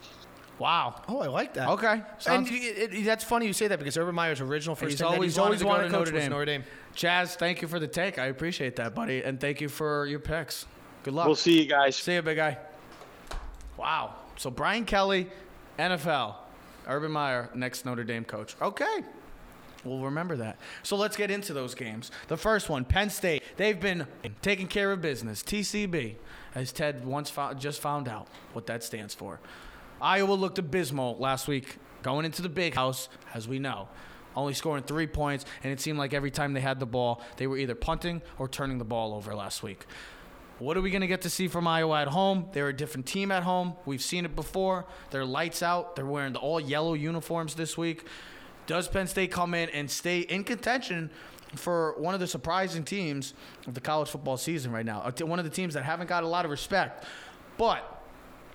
Wow. Oh, I like that. Okay. And Sounds- it, it, that's funny you say that because Urban Meyer's original first He's thing that always he's always wanted wanted to to go coach to was Notre Notre Dame. Dame. Chaz, thank you for the take. I appreciate that, buddy, and thank you for your picks. Good luck. We'll see you guys. See you, big guy. Wow. So Brian Kelly, NFL. Urban Meyer, next Notre Dame coach. Okay. We'll remember that. So let's get into those games. The first one, Penn State. They've been taking care of business. TCB, as Ted once found, just found out what that stands for. Iowa looked abysmal last week, going into the big house, as we know. Only scoring three points, and it seemed like every time they had the ball, they were either punting or turning the ball over last week. What are we going to get to see from Iowa at home? They're a different team at home. We've seen it before. They're lights out. They're wearing the all yellow uniforms this week. Does Penn State come in and stay in contention for one of the surprising teams of the college football season right now? Uh, One of the teams that haven't got a lot of respect. But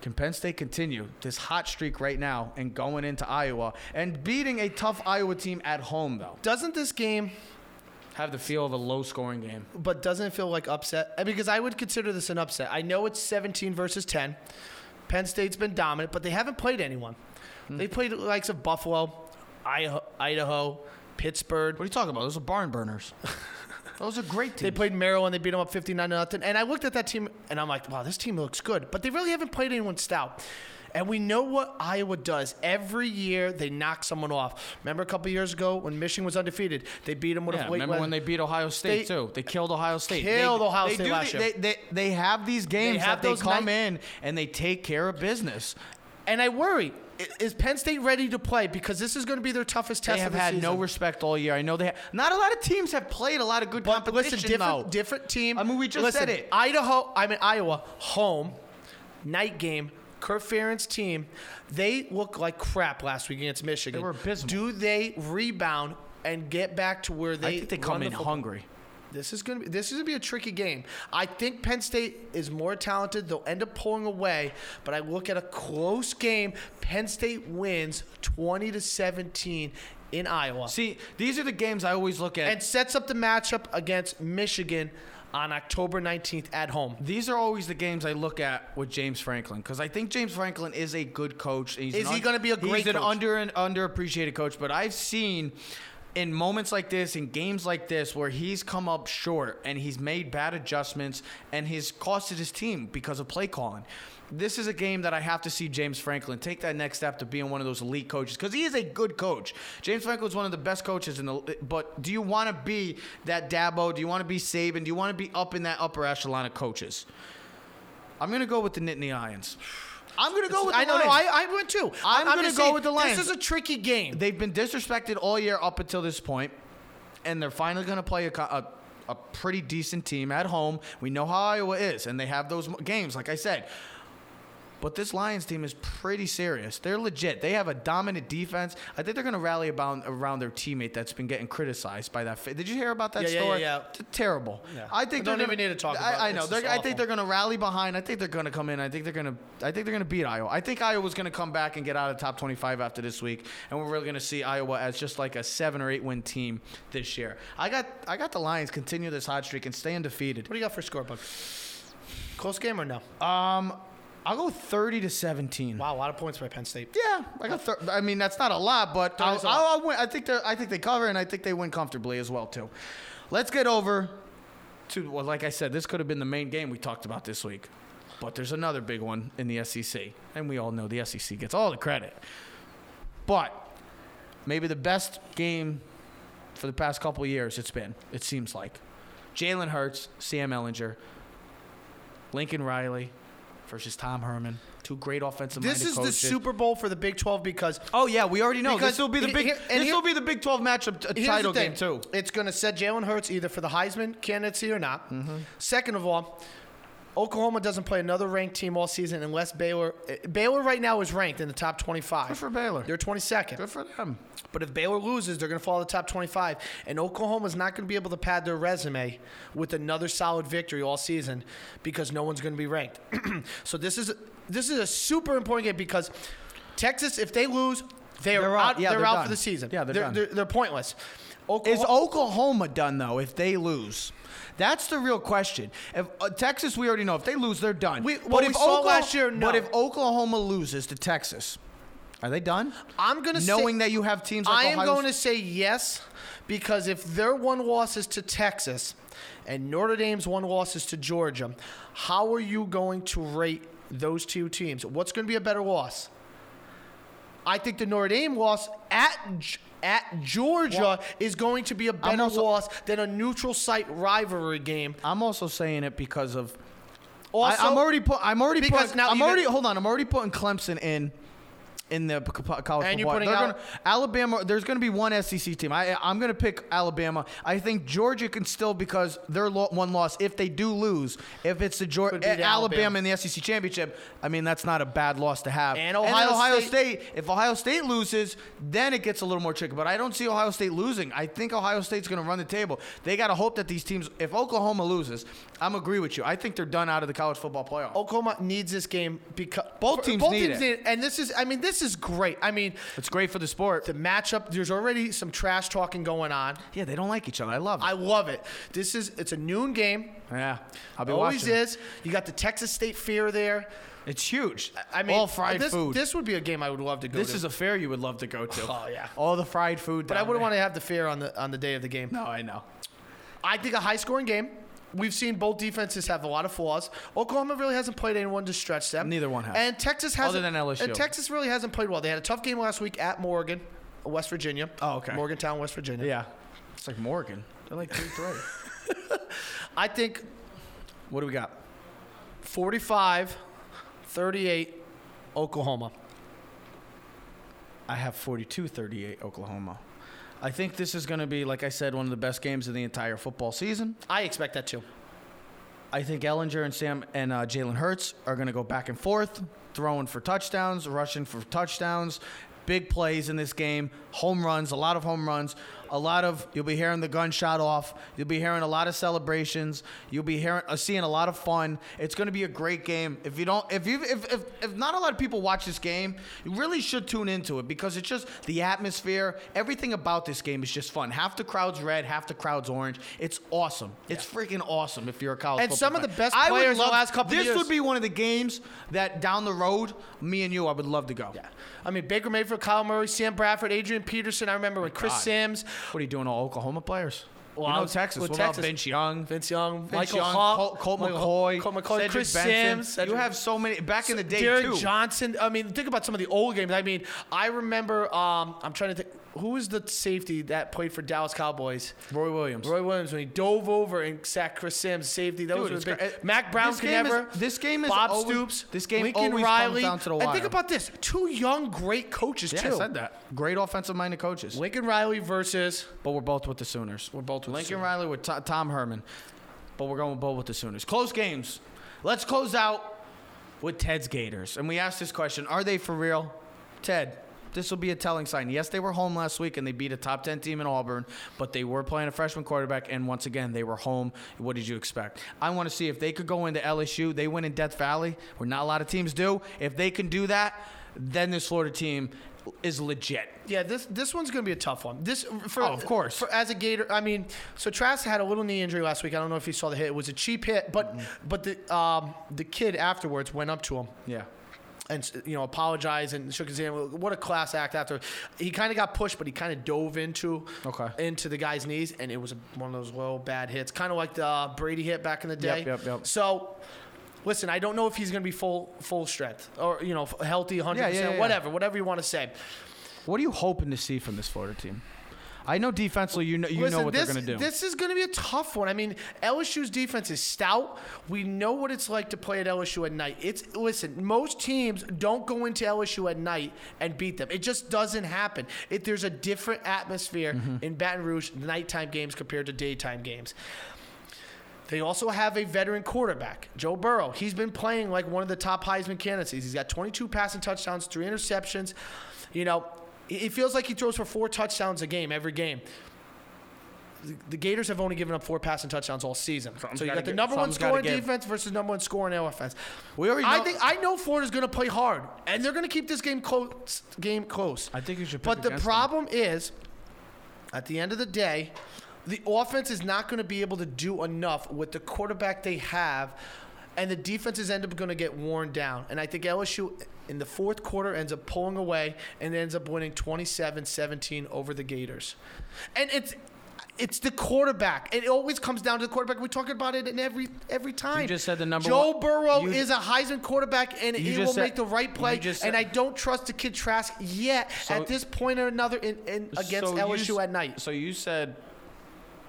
can Penn State continue this hot streak right now and going into Iowa and beating a tough Iowa team at home, though? Doesn't this game, Have the feel of a low scoring game. but doesn't it feel like upset? Because I would consider this an upset. I know it's 17 versus 10. Penn State's been dominant, but they haven't played anyone. Hmm. They played the likes of Buffalo, Idaho Pittsburgh. What are you talking about? Those are barn burners. Those are great teams. They played Maryland. They beat them up 59 to nothing. And I looked at that team and I'm like, wow, this team looks good. But they really haven't played anyone stout. And we know what Iowa does. Every year they knock someone off. Remember a couple years ago when Michigan was undefeated? They beat them with Yeah, a late remember when they beat Ohio State They- too? They killed Ohio State. Killed they, Ohio they State do, last they, year. They, they, they have these games have that they come night- in and they take care of business. And I worry, is Penn State ready to play? Because this is going to be their toughest test They have of the had no respect all year. I know they. Have, not a lot of teams have played a lot of good But competition. listen, different, though. different team. I mean, we just listen, said it. Idaho, I mean Iowa, home, night game. Kurt Ferentz team, they look like crap last week against Michigan. They were abysmal. Do they rebound and get back to where they? I think they come the in football? hungry. This is gonna be this is gonna be a tricky game. I think Penn State is more talented. They'll end up pulling away, but I look at a close game. Penn State wins twenty to seventeen in Iowa See, these are the games I always look at. and sets up the matchup against Michigan on October 19th at home. these are always the games I look at with James Franklin because I think James Franklin is a good coach. He's Is he gonna be a great He's an under and underappreciated coach, but I've seen in moments like this, in games like this, where he's come up short and he's made bad adjustments and he's costed his team because of play calling. This is a game that I have to see James Franklin take that next step to being one of those elite coaches because he is a good coach. James Franklin is one of the best coaches in the. But do you want to be that Dabo? Do you want to be Saban? Do you want to be up in that upper echelon of coaches? I'm gonna go with the Nittany Lions. I'm gonna go with the I know, no. I, I went too. I'm gonna go with the Lions. This is a tricky game. They've been disrespected all year up until this point, and they're finally going to play a, a, a pretty decent team at home. We know how Iowa is, and they have those games, like I said. But this Lions team is pretty serious. They're legit. They have a dominant defense. I think they're going to rally about, around their teammate that's been getting criticized by that. Fa- Did you hear about that Yeah, yeah, story? yeah, yeah. T- terrible. Yeah. I think they're don't gonna, even need to talk about it. I, I know. They're, I think they're going to rally behind. I think they're going to come in. I think they're going to. I think they're going to beat Iowa. I think Iowa's going to come back and get out of the top 25 after this week, and we're really going to see Iowa as just like a seven or eight win team this year. I got I got the Lions continue this hot streak and stay undefeated. what do you got for scorebook? Close game or no? Um, I'll go 30 to 17. Wow, a lot of points by Penn State. Yeah, I got. Thir- I mean, that's not a lot, but I'll. I'll, I'll win. I think they I think they cover, and I think they win comfortably as well too. Let's get over to well, like I said, this could have been the main game we talked about this week, but there's another big one in the SEC, and we all know the SEC gets all the credit. But maybe the best game for the past couple of years it's been. It seems like Jalen Hurts, Sam Ehlinger, Lincoln Riley versus Tom Herman. Two great offensive This is coaches. the Super Bowl for the Big 12 because Oh yeah, we already know Because this will be the he- big. here- this here- will be the Big 12 matchup t- title game too. It's going to set Jalen Hurts either for the Heisman candidacy or not. Mm-hmm. Second of all, Oklahoma doesn't play another ranked team all season unless Baylor. Baylor right now is ranked in the top 25. Good for Baylor. They're 22nd. Good for them. But if Baylor loses, they're going to fall in the top 25. And Oklahoma's not going to be able to pad their resume with another solid victory all season because no one's going to be ranked. so this is this is a super important game because Texas, if they lose, they're, They're out. out. Yeah, they're, they're out for the season. Yeah, they're they're, done. They're, they're pointless. Is Oklahoma, Oklahoma done though if they lose? That's the real question. If uh, Texas, we already know if they lose, they're done. We- well, we saw last year, no. But if Oklahoma loses to Texas, Are they done? I'm gonna knowing say, that you have teams. like I am Ohio going to say yes because if their one loss is to Texas and Notre Dame's one loss is to Georgia, how are you going to rate those two teams? What's going to be a better loss? I think the Notre Dame loss at at Georgia is going to be a better also- loss than a neutral site rivalry game. I'm also saying it because of. Also, I, am already put. I'm already because putting. now I'm already. hold on. I'm already putting Clemson in. In the college And football, They're Al- gonna, Alabama. There's going to be one SEC team. I, I'm going to pick Alabama. I think Georgia can still because their lo- one loss. If they do lose, if it's the Georgia, beat eh, Alabama. Alabama. in the SEC championship, I mean that's not a bad loss to have. And Ohio Ohio State- State. If Ohio State loses, then it gets a little more tricky. But I don't see Ohio State losing. I think Ohio State's going to run the table. They got to hope that these teams. If Oklahoma loses, I'm agree with you. I think they're done out of the college football playoff. Oklahoma needs this game because Both teams both need teams it. need it. And this is, I mean, this is great. I mean, It's great for the sport. the matchup. There's already some trash talking going on. yeah, they don't like each other. I love it. I love it. This is it's a noon game. yeah, I'll be Always watching. is. You got the Texas State Fair there. It's huge. I mean, all fried this, food. This would be a game I would love to go This to. This is a fair you would love to go to. Oh, yeah. all the fried food. but I wouldn't want to have the fear on the on the day of the game. No, I know. I think a high scoring game. We've seen both defenses have a lot of flaws. Oklahoma really hasn't played anyone to stretch them. Neither one has. And Texas hasn't. than LSU. And Texas really hasn't played well. They had a tough game last week at Morgan, West Virginia. Oh, okay. Morgantown, West Virginia. Yeah, it's like Morgan. They're like three three. I think what do we got? 45, 38, Oklahoma. I have 42-38 Oklahoma. I think this is going to be, like I said, one of the best games of the entire football season. I expect that too. I think Ehlinger and Sam and uh, Jalen Hurts are going to go back and forth, throwing for touchdowns, rushing for touchdowns. Big plays in this game, home runs, a lot of home runs, a lot of. You'll be hearing the gunshot off. You'll be hearing a lot of celebrations. You'll be hearing, uh, seeing a lot of fun. It's going to be a great game. If you don't, if you, if, if if not a lot of people watch this game, you really should tune into it because it's just the atmosphere. Everything about this game is just fun. Half the crowd's red, half the crowd's orange. It's awesome. It's freaking awesome if you're a college. And some of the best I players in the last couple This years- This would be one of the games that down the road, me and you, I would love to go. Yeah. I mean, Baker Mayfield, Kyler Murray, Sam Bradford, Adrian Peterson. I remember when Chris God. Sims, What are you doing, all Oklahoma players? Well, you know Texas. What Texas. about Vince Young? Vince Young, Vince Michael Young, Hawk, Colt, Colt Michael- McCoy, Colt McCoy, Cedric Chris Benson. Sims. You have so many back in the day Derrick too. Johnson. I mean, think about some of the old games. I mean, I remember. Um, I'm trying to think. Who was the safety that played for Dallas Cowboys? Roy Williams. Roy Williams when he dove over and sacked Chris Sims safety. That Dude, was big. great. Mack Brown This can game is- never. this game is Bob always- Stoops. this game Lincoln always comes Riley. down to the And think about this: two young, great coaches yeah, too. I said that. Great offensive-minded coaches. Lincoln Riley versus. But we're both with the Sooners. We're both with the Lincoln Sooners. Riley with To- Tom Herman. But we're going both with the Sooners. Close games. Let's close out with Ted's Gators. And we asked this question Are they for real? Ted, this will be a telling sign. Yes, they were home last week and they beat a top 10 team in Auburn, but they were playing a freshman quarterback. And once again, they were home. What did you expect? I want to see if they could go into LSU. They win in Death Valley, where not a lot of teams do. If they can do that, then this Florida team is legit. Yeah, this this one's gonna be a tough one. This for Oh, of course. for, as a Gator. I mean, so Trask had a little knee injury last week. I don't know if you saw the hit. It was a cheap hit, but but the um the kid afterwards went up to him Yeah. And you know apologized and shook his hand. What a class act! After he kind of got pushed, but he kind of dove into Okay. into the guy's knees, and it was one of those low bad hits, kind of like the uh, Brady hit back in the day. Yep, yep, yep. So. Listen, I don't know if he's going to be full full strength or you know healthy, hundred Yeah, yeah, percent, yeah. whatever, whatever you want to say. What are you hoping to see from this Florida team? I know defensively, you know, you Listen, know what this, they're going to do. This is going to be a tough one. I mean, LSU's defense is stout. We know what it's like to play at LSU at night. It's listen, most teams don't go into LSU at night and beat them. It just doesn't happen. It, there's a different atmosphere Mm-hmm. in Baton Rouge nighttime games compared to daytime games. They also have a veteran quarterback, Joe Burrow. He's been playing like one of the top Heisman candidates. He's got 22 passing touchdowns, three interceptions. You know, it it feels like he throws for four touchdowns a game every game. The, the Gators have only given up four passing touchdowns all season. so you gotta the number one something's scoring defense versus number one scoring offense. We already I know- think I know Florida's going to play hard, and they're going to keep this game close. Game close. I think you should pick But the against them. problem is, at the end of the day, the offense is not going to be able to do enough with the quarterback they have. And the defenses end up going to get worn down. And I think LSU in the fourth quarter ends up pulling away and ends up winning 27-17 over the Gators. And it's it's the quarterback. It always comes down to the quarterback. We talk about it in every every time. You just said the number Joe one- Burrow you- is a Heisman quarterback, and he will said- make the right play. you and I don't trust the kid Trask yet So- at this point or another in, in against So LSU s- at night. So you said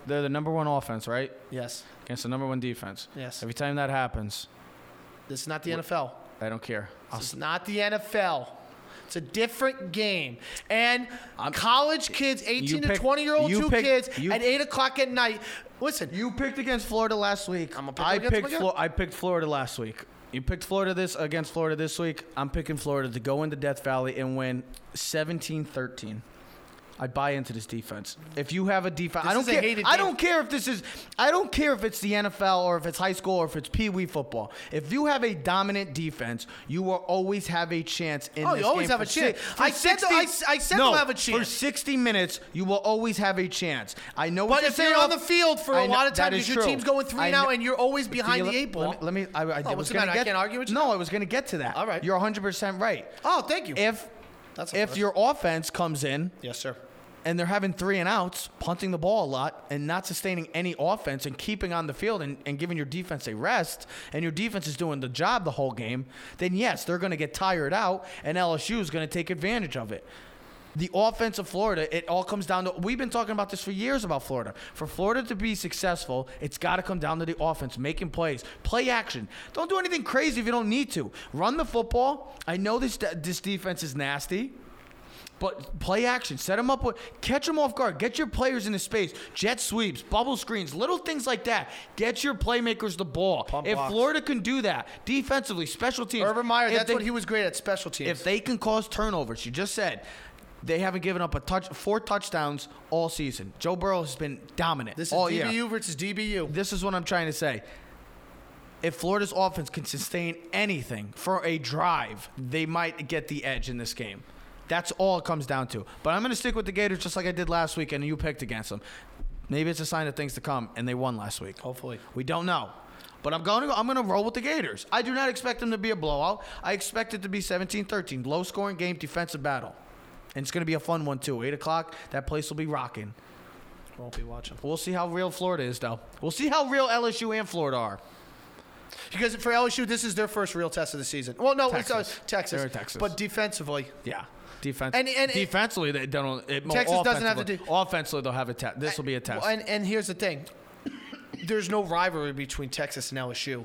they're the number one offense, right? Yes, Against the number one defense. Yes. Every time that happens, this is not the NFL. I don't care. This is not the NFL. It's a different game. And college kids, 18 to 20 year old two pick- kids you- at 8 o'clock at night. Listen, You picked against Florida last week. I'm gonna pick I picked. Flo- I picked Florida last week. You picked Florida this against Florida this week. I'm picking Florida to go into Death Valley and win 17-13. I buy into this defense. If you have a defense, I don't care. hated I don't care if this is. I don't care if it's the NFL or if it's high school or if it's Pee Wee football. If you have a dominant defense, you will always have a chance in oh, this game. Oh, you always have a chance. si- I said they'll- I s- I said no, have a chance For. 60 minutes, you will always have a chance. I know but if you're on the field for I a know- lot of that times, your true. team's going three I now, know- and you're always behind Let- the eight ball. Let me. Let me I, I, Oh, was gonna matter? I get. can't argue with you? No, I was going to get to that. All right. You're 100 percent right. Oh, thank you. If That's if your offense comes in yes, sir. And they're having three and outs, punting the ball a lot, and not sustaining any offense and keeping on the field and, and giving your defense a rest, and your defense is doing the job the whole game, then yes, they're going to get tired out, and LSU is going to take advantage of it. The offense of Florida, it all comes down to. We've been talking about this for years about Florida. For Florida to be successful, it's got to come down to the offense, making plays, play action. Don't do anything crazy if you don't need to. Run the football. I know this this defense is nasty. But play action, set them up with, catch them off guard, get your players into space, jet sweeps, bubble screens, little things like that. Get your playmakers the ball. Pump if blocks. Florida can do that defensively, special teams, Urban Meyer, if that's they- what he was great at special teams. If they can cause turnovers, you just said they haven't given up a touch, four touchdowns all season. Joe Burrow has been dominant this is all DBU year. versus DBU. This is what I'm trying to say. If Florida's offense can sustain anything for a drive, they might get the edge in this game. That's all it comes down to. But I'm going to stick with the Gators just like I did last week, and you picked against them. Maybe it's a sign of things to come, and they won last week. Hopefully. we don't know. But I'm going to go, I'm going to roll with the Gators. I do not expect them to be a blowout. I expect it to be 17-13, low scoring game, defensive battle, and it's going to be a fun one too. Eight o'clock, that place will be rocking. Won't be watching. We'll see how real Florida is, though. We'll see how real LSU and Florida are. Because for LSU, this is their first real test of the season. Well, no, it's uh, Texas. Texas. Texas. But defensively, Yeah. Defense. And- and- defensively, they don't. It, Texas doesn't have to do- Offensively, they'll have a test. This will be a test. And, and here's the thing there's no rivalry between Texas and LSU.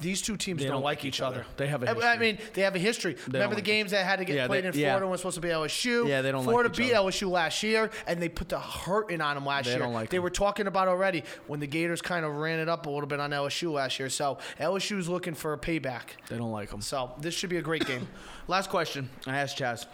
These two teams don't, don't like each other. They have a I- I history. mean, they have a history. Remember the like games that had to get Yeah, played they- in yeah. Florida when supposed to be LSU? Yeah, they don't like Florida each beat other. LSU last year, and they put the hurting on them last They year. don't like they them. were talking about already when the Gators kind of ran it up a little bit on LSU last year. So LSU's looking for a payback. they don't like them. So this should be a great game. Last question. I asked Chaz.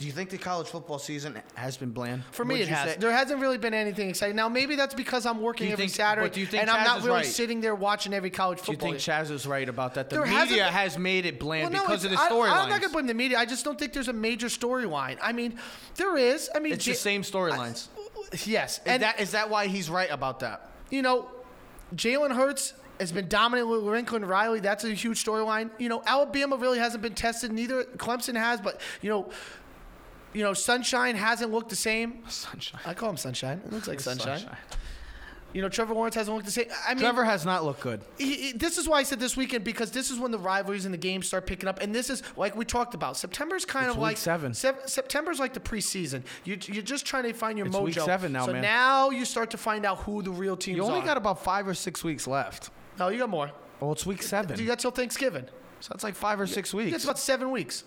Do you think the college football season has been bland? For me, Would it you has. say- There hasn't really been anything exciting. Now, maybe that's because I'm working you every think- Saturday, but do you think and I'm not is really right? sitting there watching every college Do you football. think Chaz is right about that? The There hasn't media been- has made it bland Well, no, because of the it's- I- storylines. I'm not going to blame the media. I just don't think there's a major storyline. I mean, there is. I mean, It's the same storylines. Yes, Is and that is that why he's right about that? you know, Jalen Hurts has been dominant with Lincoln Riley. That's a huge storyline. You know, Alabama really hasn't been tested. Neither Clemson has, but you know, you know, Sunshine hasn't looked the same. Sunshine. I call him Sunshine. It looks like Sunshine. You know, Trevor Lawrence hasn't looked the same. I mean, Trevor has not looked good. he, he- this is why I said this weekend because this is when the rivalries and the games start picking up, and this is like we talked about. September's kind It's of week like seven. Sep- September's like the preseason. You, you're just trying to find your It's mojo. week seven now, so man. now you start to find out who the real teams You only are. got about five or six weeks left. no, you got more. Well, it's week seven. You got till Thanksgiving. so that's like five or six weeks. That's about seven weeks.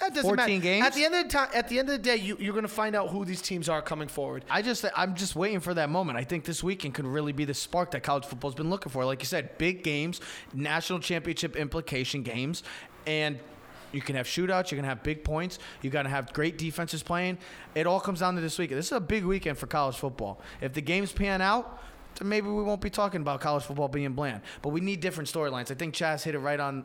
That doesn't 14 matter. games? At the end of the time, at the end of the day, you, you're going to find out who these teams are coming forward. I just I'm just waiting for that moment. I think this weekend could really be the spark that college football's been looking for. Like you said, big games, national championship implication games, and you can have shootouts. You can have big points. You got to have great defenses playing. It all comes down to this weekend. This is a big weekend for college football. If the games pan out. Then maybe we won't be talking about college football being bland, but we need different storylines. I think Chaz hit it right on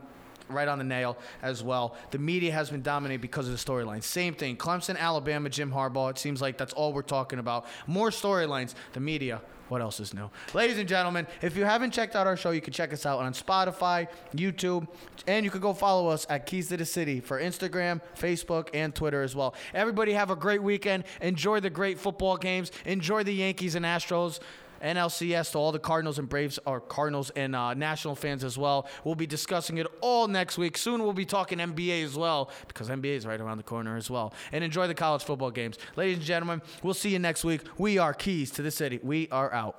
right on the nail as well. The media has been dominated because of the storyline. Same thing. Clemson, Alabama, Jim Harbaugh. It seems like that's all we're talking about. More storylines. The media. What else is new? Ladies and gentlemen, if you haven't checked out our show, you can check us out on Spotify, YouTube, and you can go follow us at Keys to the City for Instagram, Facebook, and Twitter as well. Everybody have a great weekend. Enjoy the great football games. Enjoy the Yankees and Astros. NLCS to all the Cardinals and Braves, or Cardinals and uh, National fans as well. We'll be discussing it all next week. Soon we'll be talking NBA as well because NBA is right around the corner as well. And enjoy the college football games. Ladies and gentlemen, we'll see you next week. We are Keys to the City. We are out.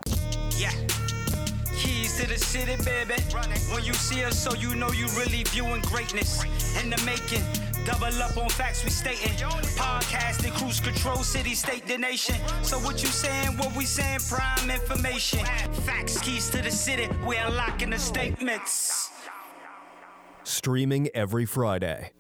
Yeah. Keys to the city, baby. When you see us, so you know you really viewing greatness in the making. Double up on facts we stating. Podcasting, cruise control, city, state, the nation. So what you saying? What we saying? Prime information. Facts, keys to the city. We unlocking the statements. Streaming every Friday.